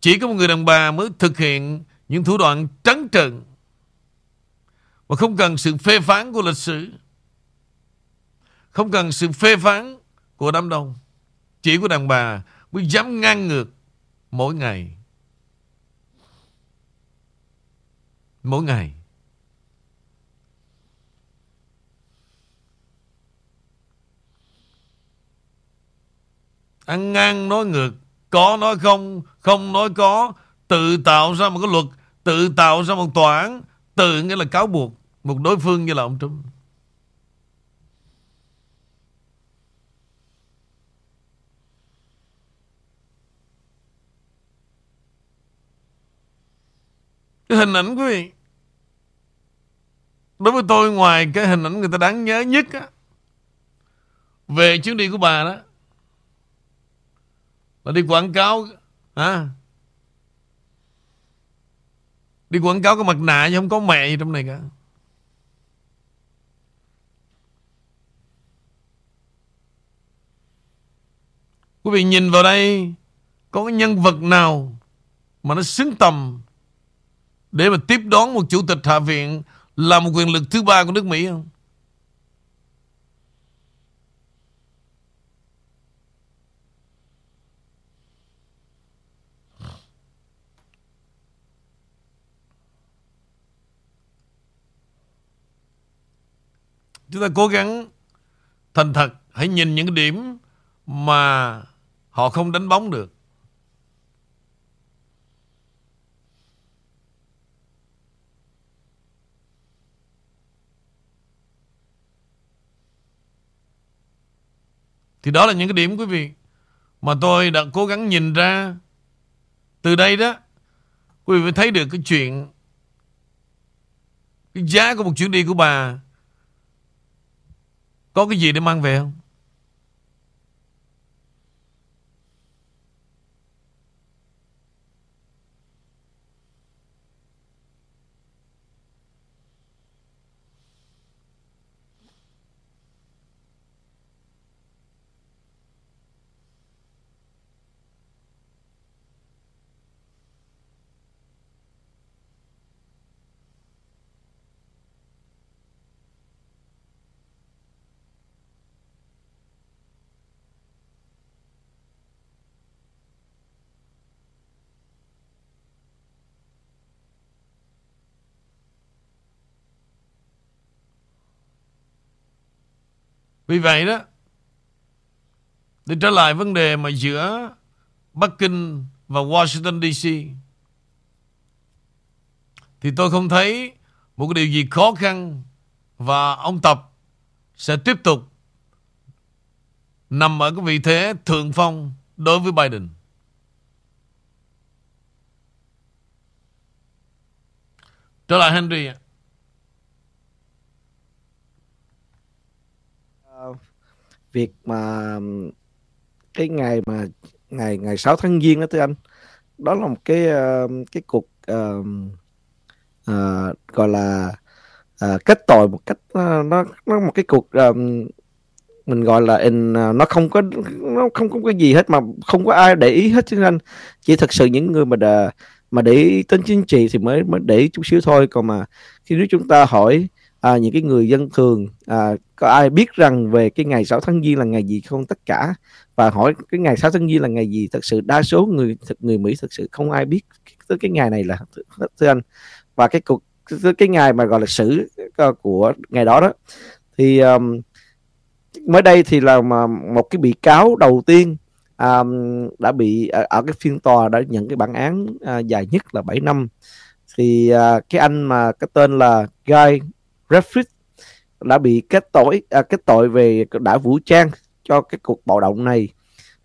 chỉ có một người đàn bà mới thực hiện những thủ đoạn trắng trợn và không cần sự phê phán của lịch sử. Không cần sự phê phán của đám đông. Chỉ có đàn bà mới dám ngang ngược mỗi ngày. Mỗi ngày. Ăn ngang nói ngược, có nói không không nói có, tự tạo ra một cái luật, tự tạo ra một tòa án tự nghĩa là cáo buộc một đối phương như là ông Trump. Cái hình ảnh quý vị, đối với tôi ngoài cái hình ảnh người ta đáng nhớ nhất á, về chuyến đi của bà đó, là đi quảng cáo à đi quảng cáo cái mặt nạ chứ không có mẹ gì trong này cả quý vị nhìn vào đây, có cái nhân vật nào mà nó xứng tầm để mà tiếp đón một chủ tịch hạ viện là một quyền lực thứ ba của nước Mỹ không? Chúng ta cố gắng thành thật, hãy nhìn những cái điểm mà họ không đánh bóng được. Thì đó là những cái điểm quý vị, mà tôi đã cố gắng nhìn ra từ đây đó, quý vị mới thấy được cái chuyện, cái giá của một chuyến đi của bà có cái gì để mang về không? Vì vậy đó, để trở lại vấn đề mà giữa Bắc Kinh và Washington DC, thì tôi không thấy một cái điều gì khó khăn và ông Tập sẽ tiếp tục nằm ở cái vị thế thượng phong đối với Biden. Trở lại Henry ạ. Việc mà cái ngày mà ngày ngày 6 tháng giêng đó thưa anh đó là một cái ờ, cái cuộc uh, uh, gọi là uh, kết tội một cách uh, nó nó một cái cuộc um, mình gọi là in uh, nó không có nó không có cái gì hết mà không có ai để ý hết chứ anh. Chỉ thật sự những người mà đà, mà để ý tính chính trị thì mới mới để ý chút xíu thôi. Còn mà khi nếu chúng ta hỏi à, những cái người dân thường à, có ai biết rằng về cái ngày 6 tháng giêng là ngày gì không tất cả? Và hỏi cái ngày 6 tháng giêng là ngày gì? Thật sự đa số người thực người Mỹ thực sự không ai biết tới cái ngày này là thưa anh. Và cái cuộc cái, cái ngày mà gọi là sử ờ, của ngày đó đó thì um, mới đây thì là mà một cái bị cáo đầu tiên um, đã bị ở, ở cái phiên tòa đã nhận cái bản án uh, dài nhất là 7 năm. Thì uh, cái anh mà cái tên là Guy Refit đã bị kết tội à, kết tội về đã vũ trang cho cái cuộc bạo động này.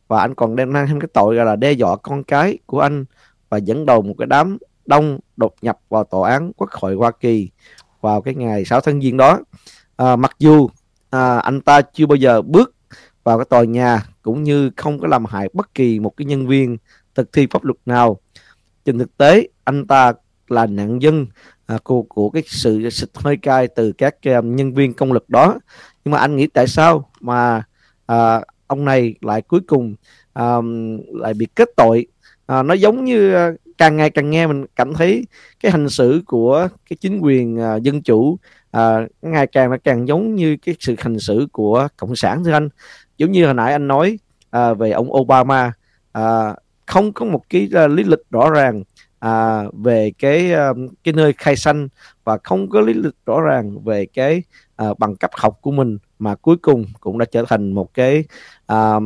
Và anh còn đang mang thêm cái tội gọi là đe dọa con cái của anh và dẫn đầu một cái đám đông đột nhập vào tòa án quốc hội Hoa Kỳ vào cái ngày 6 tháng giêng đó. À, mặc dù à, anh ta chưa bao giờ bước vào cái tòa nhà cũng như không có làm hại bất kỳ một cái nhân viên thực thi pháp luật nào. Trên thực tế anh ta là nạn nhân à, của, của cái sự xịt hơi cay từ các um, nhân viên công lực đó. Nhưng mà anh nghĩ tại sao mà à, ông này lại cuối cùng à, lại bị kết tội? À, nó giống như à, càng ngày càng nghe mình cảm thấy cái hành xử của cái chính quyền à, dân chủ à, ngày càng nó càng giống như cái sự hành xử của cộng sản thưa anh. Giống như hồi nãy anh nói à, về ông Obama à, không có một cái uh, lý lịch rõ ràng à, về cái um, cái nơi khai sanh và không có lý lịch rõ ràng về cái à, bằng cấp học của mình mà cuối cùng cũng đã trở thành một cái à,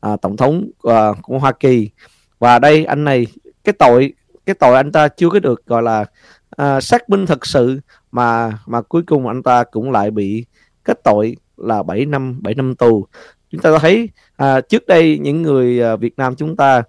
à, tổng thống à, của Hoa Kỳ. Và đây anh này cái tội cái tội anh ta chưa có được gọi là à, xác minh thật sự mà mà cuối cùng anh ta cũng lại bị kết tội là 7 năm 7 năm tù. Chúng ta thấy à, trước đây những người à, Việt Nam chúng ta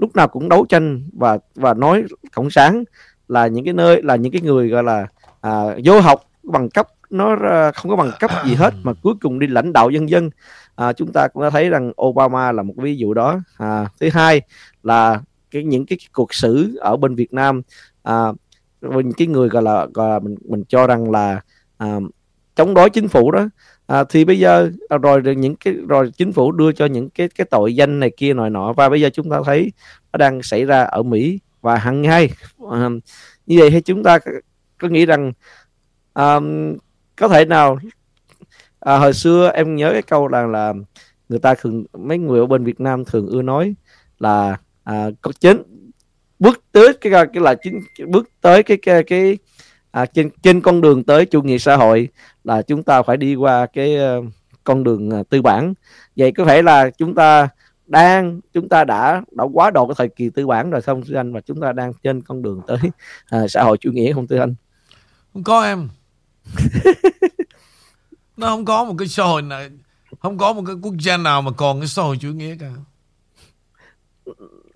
lúc nào cũng đấu tranh và và nói cộng sản là những cái nơi là những cái người gọi là à, vô học bằng cấp nó không có bằng cấp gì hết mà cuối cùng đi lãnh đạo dân dân. À, chúng ta cũng đã thấy rằng Obama là một ví dụ đó. À, thứ hai là cái những cái cuộc xử ở bên Việt Nam à, những cái người gọi là, gọi là mình mình cho rằng là à, chống đối chính phủ đó. À, thì bây giờ à, rồi những cái rồi chính phủ đưa cho những cái cái tội danh này kia nọ nọ. Và bây giờ chúng ta thấy nó đang xảy ra ở Mỹ và hằng ngày. À, như vậy thì chúng ta có nghĩ rằng à, có thể nào à, hồi xưa em nhớ cái câu là là người ta thường mấy người ở bên Việt Nam thường ưa nói là à, có chính bước tới cái cái là chính bước tới cái cái cái à, trên trên con đường tới chủ nghĩa xã hội là chúng ta phải đi qua cái uh, con đường uh, tư bản. Vậy có thể là chúng ta đang chúng ta đã đã quá độ cái thời kỳ tư bản rồi không thưa anh và chúng ta đang trên con đường tới uh, xã hội chủ nghĩa không thưa anh? Không có em. [laughs] Nó không có một cái xã hội nào không có một cái quốc gia nào mà còn cái xã hội chủ nghĩa cả.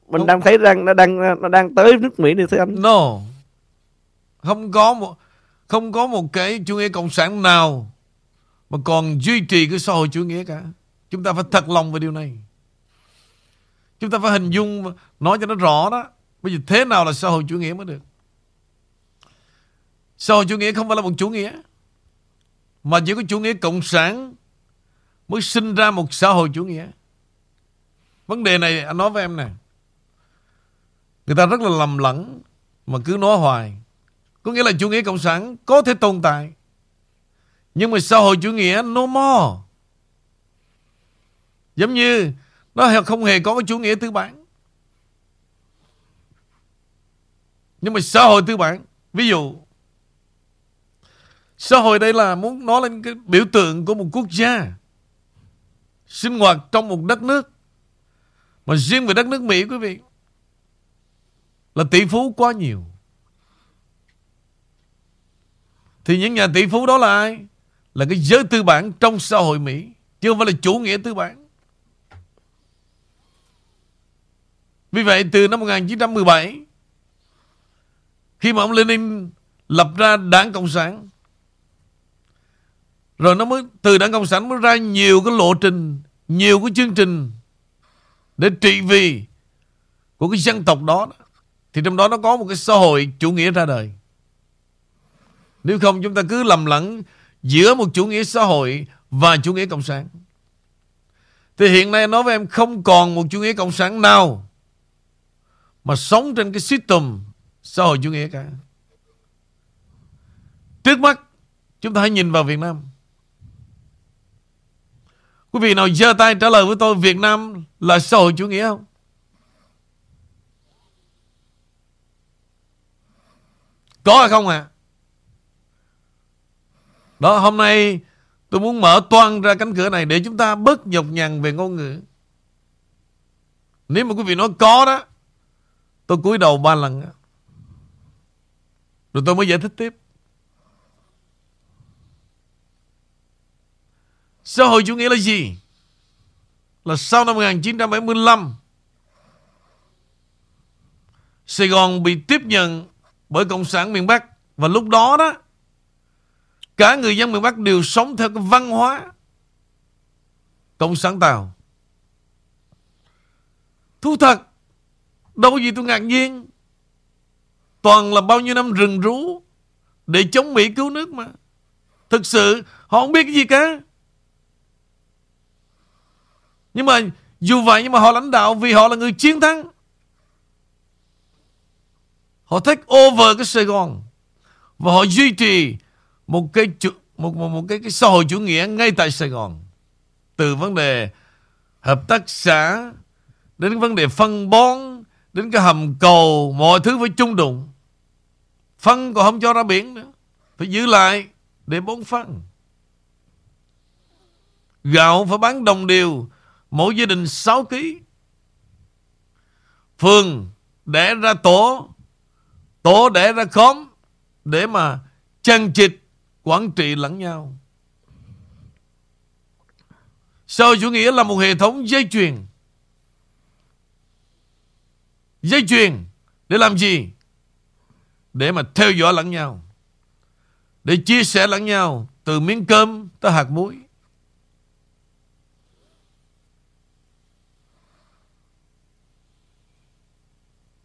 Mình không. đang thấy rằng nó đang nó đang tới nước Mỹ này thưa anh. No không có một, không có một cái chủ nghĩa cộng sản nào mà còn duy trì cái xã hội chủ nghĩa cả. Chúng ta phải thật lòng về điều này. Chúng ta phải hình dung, nói cho nó rõ đó. Bây giờ thế nào là xã hội chủ nghĩa mới được? Xã hội chủ nghĩa không phải là một chủ nghĩa, mà chỉ có chủ nghĩa cộng sản mới sinh ra một xã hội chủ nghĩa. Vấn đề này, anh nói với em nè, người ta rất là lầm lẫn, mà cứ nói hoài có nghĩa là chủ nghĩa cộng sản có thể tồn tại, nhưng mà xã hội chủ nghĩa no more. Giống như nó không hề có cái chủ nghĩa tư bản. Nhưng mà xã hội tư bản, ví dụ, xã hội đây là muốn nói lên cái biểu tượng của một quốc gia sinh hoạt trong một đất nước. Mà riêng về đất nước Mỹ, quý vị, là tỷ phú quá nhiều. Thì những nhà tỷ phú đó là ai? Là cái giới tư bản trong xã hội Mỹ, chứ không phải là chủ nghĩa tư bản. Vì vậy, từ năm 1917 khi mà ông Lenin lập ra đảng Cộng sản, rồi nó mới, từ đảng Cộng sản mới ra nhiều cái lộ trình, nhiều cái chương trình để trị vì của cái dân tộc đó thì trong đó nó có một cái xã hội chủ nghĩa ra đời. Nếu không, chúng ta cứ lầm lẫn giữa một chủ nghĩa xã hội và chủ nghĩa cộng sản. Thì hiện nay nói với em, không còn một chủ nghĩa cộng sản nào mà sống trên cái system xã hội chủ nghĩa cả. Trước mắt, chúng ta hãy nhìn vào Việt Nam. Quý vị nào giơ tay trả lời với tôi, Việt Nam là xã hội chủ nghĩa không? Có hay không à? Đó hôm nay tôi muốn mở toan ra cánh cửa này để chúng ta bớt nhọc nhằn về ngôn ngữ. Nếu mà quý vị nói có đó, tôi cúi đầu ba lần. Đó. Rồi tôi mới giải thích tiếp. Xã hội chủ nghĩa là gì? Là sau năm 1975 Sài Gòn bị tiếp nhận bởi Cộng sản miền Bắc Và lúc đó đó Cả người dân miền Bắc đều sống theo cái văn hóa Cộng sản Tàu. Thú thật, Đâu có gì tôi ngạc nhiên. Toàn là bao nhiêu năm rừng rú Để chống Mỹ cứu nước mà. Thực sự, họ không biết cái gì cả. Nhưng mà dù vậy nhưng mà họ lãnh đạo Vì họ là người chiến thắng. Họ take over cái Sài Gòn Và họ duy trì một cái một, một, một cái, cái xã hội chủ nghĩa ngay tại Sài Gòn. Từ vấn đề Hợp tác xã Đến vấn đề phân bón Đến cái hầm cầu Mọi thứ phải chung đụng. Phân còn không cho ra biển nữa. Phải giữ lại để bón phân. Gạo phải bán đồng đều Mỗi gia đình 6 kg Phường để ra tổ Tổ để ra khóm Để mà chăn chịch Quản trị lẫn nhau. Sau chủ nghĩa là một hệ thống dây chuyền. Dây chuyền Để làm gì? Để mà theo dõi lẫn nhau. Để chia sẻ lẫn nhau Từ miếng cơm tới hạt muối.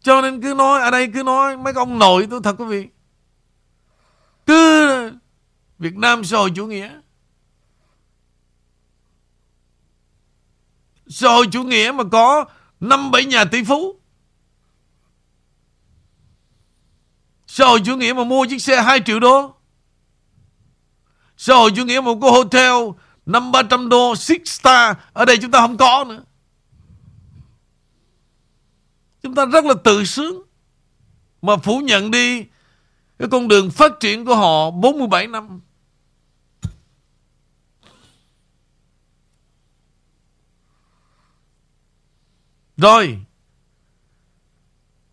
Cho nên cứ nói, Ở đây cứ nói, Mấy ông nội tôi thật quý vị. Cứ Việt Nam xã hội chủ nghĩa. Xã hội chủ nghĩa mà có năm bảy nhà tỷ phú. Xã hội chủ nghĩa mà mua chiếc xe 2 triệu đô. Xã hội chủ nghĩa mà có hotel năm ba trăm đô, Six star. Ở đây chúng ta không có nữa. Chúng ta rất là tự sướng Mà phủ nhận đi Cái con đường phát triển của họ 47 năm. Rồi.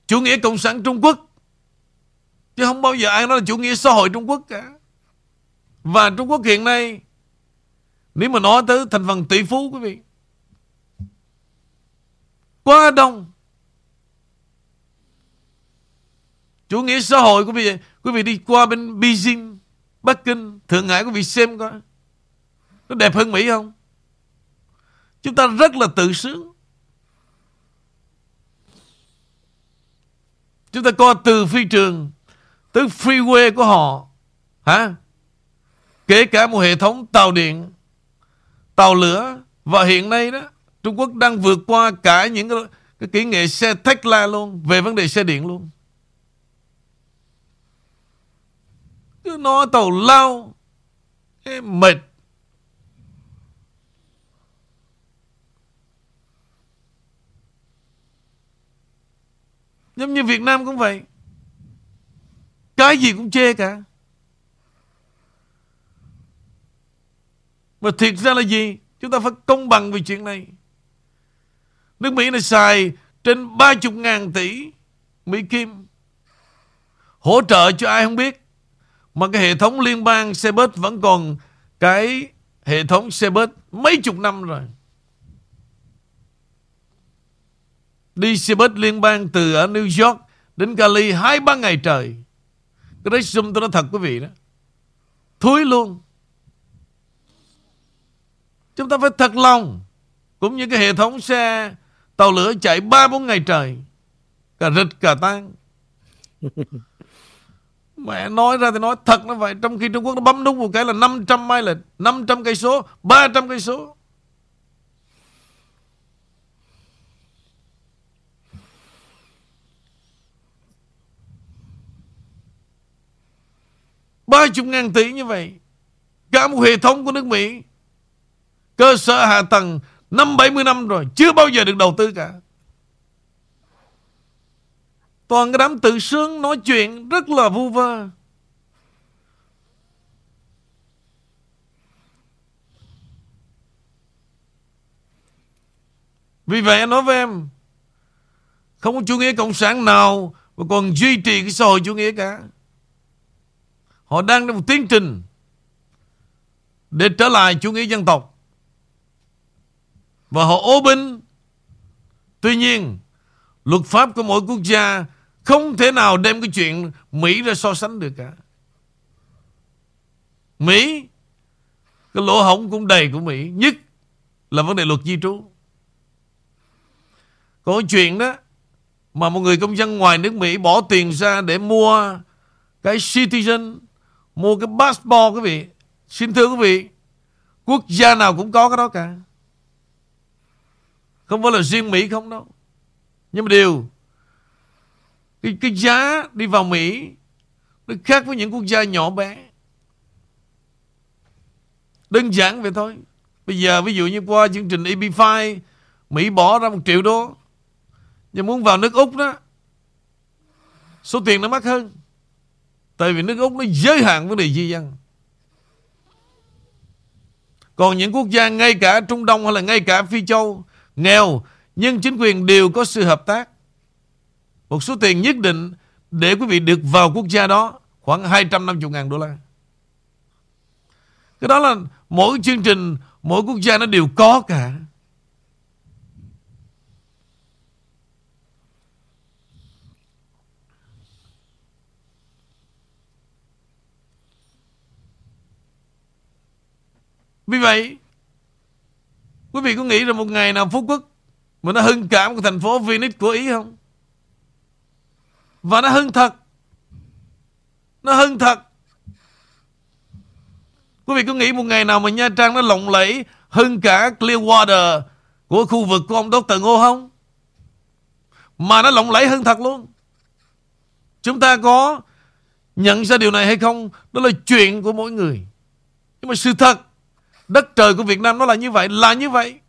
Chủ nghĩa Cộng sản Trung Quốc. Chứ không bao giờ ai nói là chủ nghĩa xã hội Trung Quốc cả. Và Trung Quốc hiện nay, Nếu mà nói tới thành phần tỷ phú, quý vị, Quá đông. Chủ nghĩa xã hội, quý vị Quý vị đi qua bên Beijing, Bắc Kinh, Thượng Hải, quý vị xem coi, Nó đẹp hơn Mỹ không? Chúng ta rất là tự sướng. Chúng ta coi từ phi trường Tới freeway của họ. Hả? Kể cả một hệ thống tàu điện Tàu lửa. Và hiện nay đó Trung Quốc đang vượt qua cả những cái, cái kỹ nghệ xe Tesla luôn Về vấn đề xe điện luôn. Cứ nói tàu lao Em mệt. Giống như Việt Nam cũng vậy Cái gì cũng chê cả Mà thiệt ra là gì Chúng ta phải công bằng về chuyện này. Nước Mỹ này xài trên 30 ngàn tỷ Mỹ Kim. Hỗ trợ cho ai không biết. Mà cái hệ thống liên bang xe bus vẫn còn cái hệ thống xe bus mấy chục năm rồi. Đi xe bus liên bang từ ở New York đến Cali hai, ba ngày trời. Cái đấy zoom tôi nói thật quý vị đó. Thúi luôn. Chúng ta phải thật lòng. Cũng như cái hệ thống xe, tàu lửa chạy ba, bốn ngày trời. Cả rịch cả tan. [laughs] Mẹ nói ra thì nói thật nó vậy Trong khi Trung Quốc nó bấm đúng một cái là 500 mai lịch 500 cây số 300 cây số ba chục ngàn tỷ như vậy, Cả một hệ thống của nước Mỹ, Cơ sở hạ tầng Năm bảy mươi năm rồi, Chưa bao giờ được đầu tư cả Toàn cái đám tự sướng nói chuyện rất là vu vơ. Vì vậy anh nói với em, Không có chủ nghĩa cộng sản nào Mà còn duy trì cái xã hội chủ nghĩa cả Họ đang trong một tiến trình Để trở lại chủ nghĩa dân tộc Và họ ố binh Tuy nhiên Luật pháp của mỗi quốc gia không thể nào đem cái chuyện Mỹ ra so sánh được cả. Mỹ, cái lỗ hổng cũng đầy của Mỹ. Nhất là vấn đề luật di trú. Có chuyện đó mà một người công dân ngoài nước Mỹ bỏ tiền ra để mua cái citizen, mua cái passport quý vị. Xin thưa quý vị, quốc gia nào cũng có cái đó cả. Không phải là riêng Mỹ không đâu. Nhưng mà điều cái, cái giá đi vào Mỹ Nó khác với những quốc gia nhỏ bé Đơn giản vậy thôi Bây giờ ví dụ như qua chương trình EP5 Mỹ bỏ ra một triệu đô Nhưng muốn vào nước Úc đó Số tiền nó mắc hơn Tại vì nước Úc nó giới hạn vấn đề di dân Còn những quốc gia ngay cả Trung Đông hay là ngay cả Phi Châu Nghèo Nhưng chính quyền đều có sự hợp tác một số tiền nhất định để quý vị được vào quốc gia đó khoảng 250 ngàn đô la. Cái đó là mỗi chương trình, mỗi quốc gia nó đều có cả. Vì vậy, quý vị có nghĩ là một ngày nào Phú Quốc mà nó hưng cảm của thành phố Phoenix của Ý không? Và nó hưng thật. Nó hưng thật. Quý vị có nghĩ một ngày nào mà Nha Trang nó lộng lẫy Hơn cả Clearwater Của khu vực của ông Dr. Ngô không? Mà nó lộng lẫy hơn thật luôn. Chúng ta có Nhận ra điều này hay không? Đó là chuyện của mỗi người. Nhưng mà sự thật Đất trời của Việt Nam nó là như vậy Là như vậy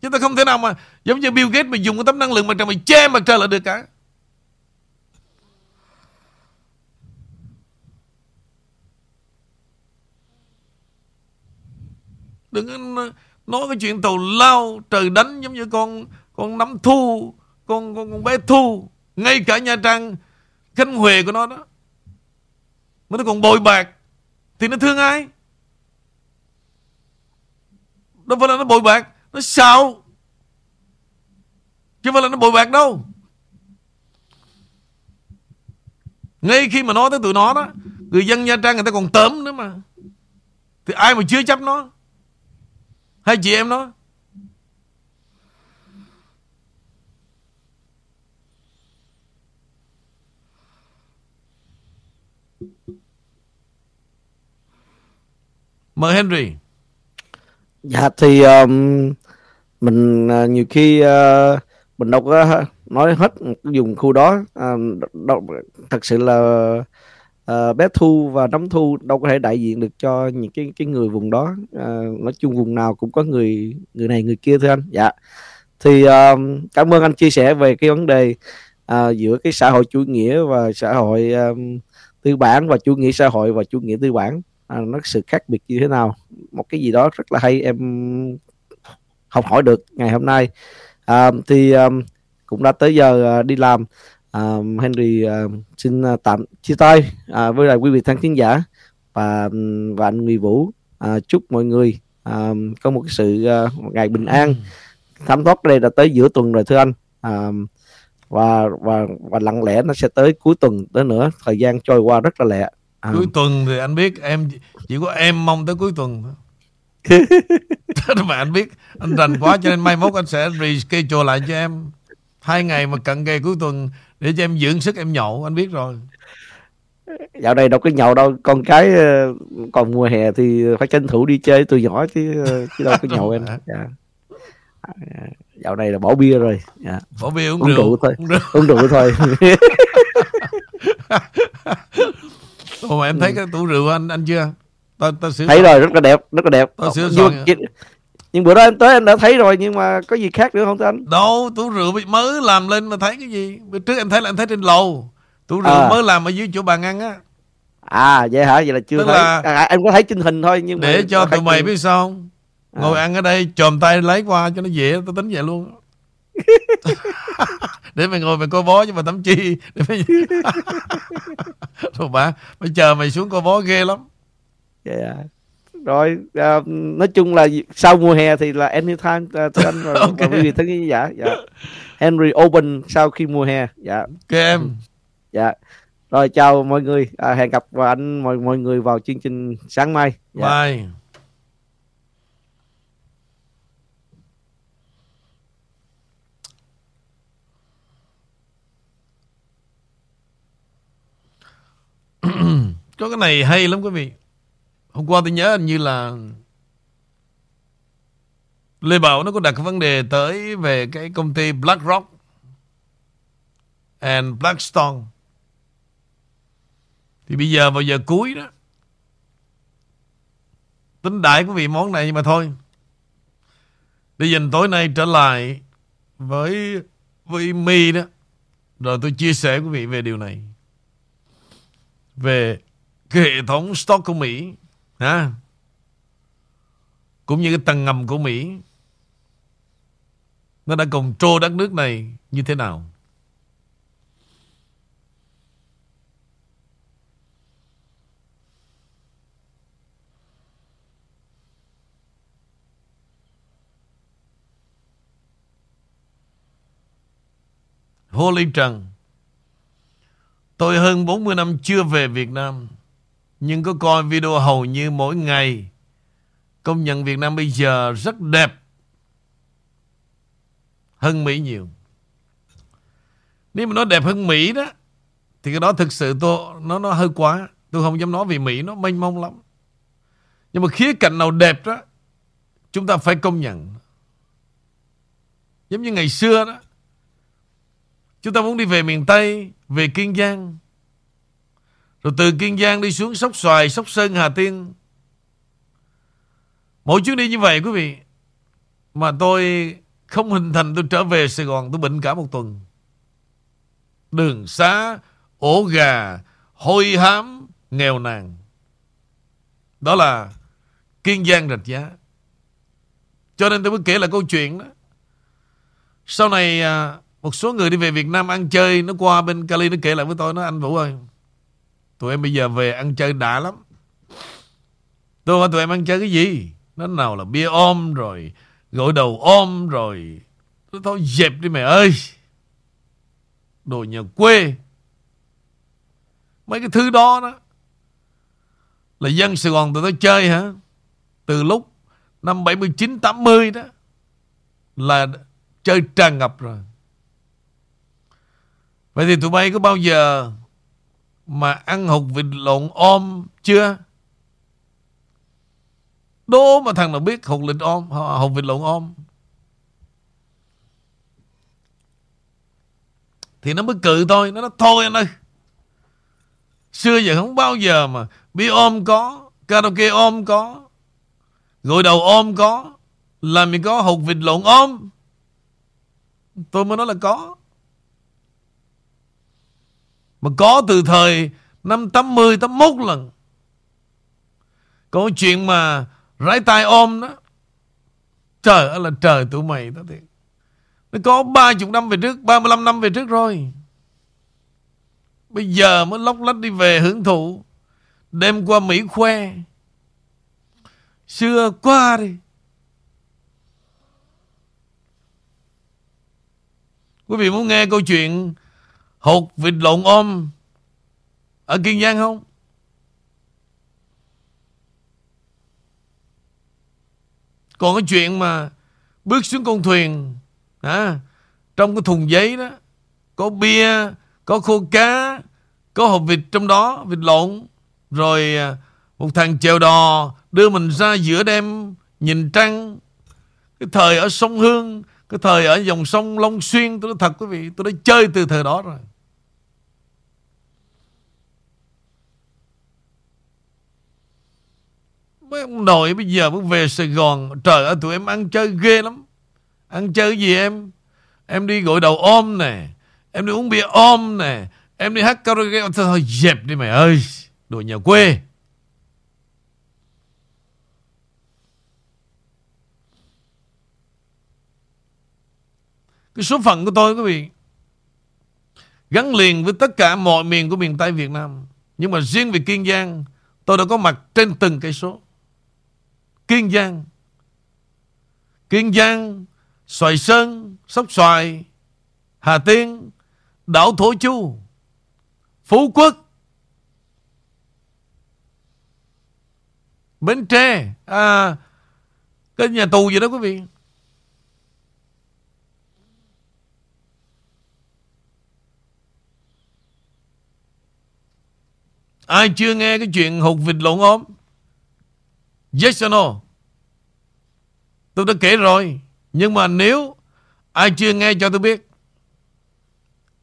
Chúng ta không thể nào mà Giống như Bill Gates mà dùng cái tấm năng lượng mặt trời Mà che mặt trời là được cả Đừng nói cái chuyện tàu lao trời đánh giống như con con nắm thu, con con, con bé thu, ngay cả Nha Trang Khánh Huệ của nó đó. Mà nó còn bồi bạc thì nó thương ai? Đâu phải là nó bội bạc, nó xạo. Chứ không phải là nó bội bạc đâu. Ngay khi mà nói tới tụi nó đó Người dân Nha Trang người ta còn tớm nữa mà. Thì ai mà chưa chấp nó? Hai chị em nó? Mời Henry. Dạ thì um, mình uh, nhiều khi uh, mình đâu có nói hết dùng khu đó uh, đâu, thật sự là uh, bé thu và nắm thu đâu có thể đại diện được cho những cái cái người vùng đó. Uh, nói chung vùng nào cũng có người người này người kia thôi anh. Dạ. Thì uh, cảm ơn anh chia sẻ về cái vấn đề uh, giữa cái xã hội chủ nghĩa và xã hội um, tư bản và chủ nghĩa xã hội và chủ nghĩa tư bản à, nó sự khác biệt như thế nào? Một cái gì đó rất là hay em học hỏi được ngày hôm nay. À, thì um, cũng đã tới giờ uh, đi làm. À, Henry uh, xin uh, tạm chia tay. Uh, với lại quý vị thân khán giả và và anh Nguy Vũ uh, chúc mọi người uh, có một cái sự uh, một ngày bình an. Thám thoát đây đã tới giữa tuần rồi thưa anh. Uh, và và và lặng lẽ nó sẽ tới cuối tuần tới nữa. Thời gian trôi qua rất là lẹ à, Cuối tuần thì anh biết em chỉ có em mong tới cuối tuần [laughs] mà anh biết anh rành quá cho nên mai mốt anh sẽ reschedule lại cho em hai ngày mà cận kề cuối tuần để cho em dưỡng sức em nhậu anh biết rồi. dạo này đâu có nhậu đâu con cái ờ, còn mùa hè thì phải tranh thủ đi chơi từ nhỏ chứ ờ, chứ đâu có nhậu em [laughs] dạ. À, dạo này là bỏ bia rồi dạ. Bỏ bia uống, uống rượu. rượu thôi Uống rượu. uống rượu thôi [laughs] Ồ, mà em thấy cái tủ rượu anh anh chưa? Tao tao sửa thấy rồi rất là đẹp rất là đẹp Tôi sửa nhưng, soạn nhưng, bữa đó anh tới anh đã thấy rồi nhưng mà có gì khác nữa không thưa anh Đâu, tủ rượu bị mới làm lên mà thấy cái gì? Bữa trước em thấy là em thấy trên lầu. Tủ rượu À. mới làm ở dưới chỗ bàn ăn á. à vậy hả vậy là chưa Tức thấy là- à, em có thấy trên hình thôi nhưng mà Để cho có thấy tụi mày biết sao không? Ngồi ăn ở đây chồm tay lấy qua cho nó dễ Tao tính vậy luôn [laughs] Để mày ngồi mày coi bó chứ mà tắm chi. Để mày... [laughs] Thôi bà Mày chờ mày xuống coi bó ghê lắm. Dạ. rồi à, nói chung là sau mùa hè thì là anytime uh, thưa anh rồi [laughs] Ok. và quý vị thân giả dạ. Henry Open sau khi mùa hè dạ. Ok em. Dạ. Rồi chào mọi người. À, hẹn gặp và anh mọi mọi người vào chương trình sáng mai. Dạ. Bye [clears throat] Có cái này hay lắm quý vị Hôm qua tôi nhớ hình như là Lê Bảo nó có đặt cái vấn đề tới về cái công ty BlackRock and Blackstone. Thì bây giờ vào giờ cuối đó tính đại quý vị món này nhưng mà thôi. Để dành tối nay trở lại với với mi đó. Rồi tôi chia sẻ quý vị về điều này. Về cái hệ thống stock của Mỹ. Ha? Cũng như cái tầng ngầm của Mỹ. Nó đã control đất nước này như thế nào. Holy Trần Tôi hơn 40 năm chưa về Việt Nam, Nhưng có coi video hầu như mỗi ngày. Công nhận Việt Nam bây giờ rất đẹp, Hơn Mỹ nhiều. Nếu mà nói đẹp hơn Mỹ đó, Thì cái đó thực sự tôi, Nó nó hơi quá. Tôi không dám nói vì Mỹ nó mênh mông lắm. Nhưng mà khía cạnh nào đẹp đó, Chúng ta phải công nhận. Giống như ngày xưa đó, Chúng ta muốn đi về miền Tây về Kiên Giang. Rồi từ Kiên Giang đi xuống Sóc Xoài Sóc Sơn Hà Tiên. Mỗi chuyến đi như vậy quý vị Mà tôi không hình thành tôi trở về Sài Gòn Tôi bệnh cả một tuần. Đường xá Ổ gà Hôi hám Nghèo nàn. Đó là Kiên Giang rạch giá. Cho nên tôi mới kể là câu chuyện đó. Sau này à, một số người đi về Việt Nam ăn chơi, Nó qua bên Cali nó kể lại với tôi, Nó anh Vũ ơi, Tụi em bây giờ về ăn chơi đã lắm. Tôi hỏi tụi em ăn chơi cái gì? Nó nào là bia ôm rồi, Gội đầu ôm rồi. Tôi thôi dẹp đi mày ơi, Đồ nhà quê. Mấy cái thứ đó đó Là dân Sài Gòn tụi tôi chơi hả? Từ lúc Năm 79 80 đó Là chơi tràn ngập rồi. Vậy thì tụi bay có bao giờ Mà ăn hột vịt lộn ôm chưa? Đố mà thằng nào biết hột vịt ôm Hột vịt lộn ôm Thì nó mới cự thôi, Nó nói, thôi anh ơi, Xưa giờ không bao giờ mà Bia ôm có, Karaoke ôm có, Gội đầu ôm có, Làm gì có hột vịt lộn ôm Tôi mới nói là có. Mà có từ thời Năm 80, 81 lần. Có chuyện mà Rải tay ôm đó. Trời ơi là trời tụi mày đó thiệt Nó có 30 năm về trước 35 năm về trước rồi. Bây giờ mới lóc lách đi về hưởng thụ. Đem qua Mỹ khoe. Xưa qua đi. Quý vị muốn nghe câu chuyện Hột vịt lộn ôm Ở Kiên Giang không? Còn cái chuyện mà Bước xuống con thuyền à, Trong cái thùng giấy đó Có bia Có khô cá Có hộp vịt trong đó Vịt lộn. Rồi à, một thằng chèo đò Đưa mình ra giữa đêm Nhìn trăng. Cái thời ở sông Hương Cái thời ở dòng sông Long Xuyên Tôi nói thật quý vị Tôi đã chơi từ thời đó rồi. Mấy ông nội bây giờ mới về Sài Gòn. Trời ơi tụi em ăn chơi ghê lắm. Ăn chơi gì em? Em đi gội đầu ôm nè. Em đi uống bia ôm nè. Em đi hát karaoke. Thôi, thôi dẹp đi mày ơi. Đồ nhà quê. Cái số phận của tôi quý vị Gắn liền với tất cả mọi miền của miền Tây Việt Nam. Nhưng mà riêng về Kiên Giang Tôi đã có mặt trên từng cây số. Kiên Giang. Kiên Giang Xoài Sơn Sóc Xoài Hà Tiên Đảo Thổ Chu Phú Quốc Bến Tre. À, Cái nhà tù gì đó quý vị? Ai chưa nghe cái chuyện hụt vịt lộn ốm? Yes or no Tôi đã kể rồi, Nhưng mà nếu Ai chưa nghe cho tôi biết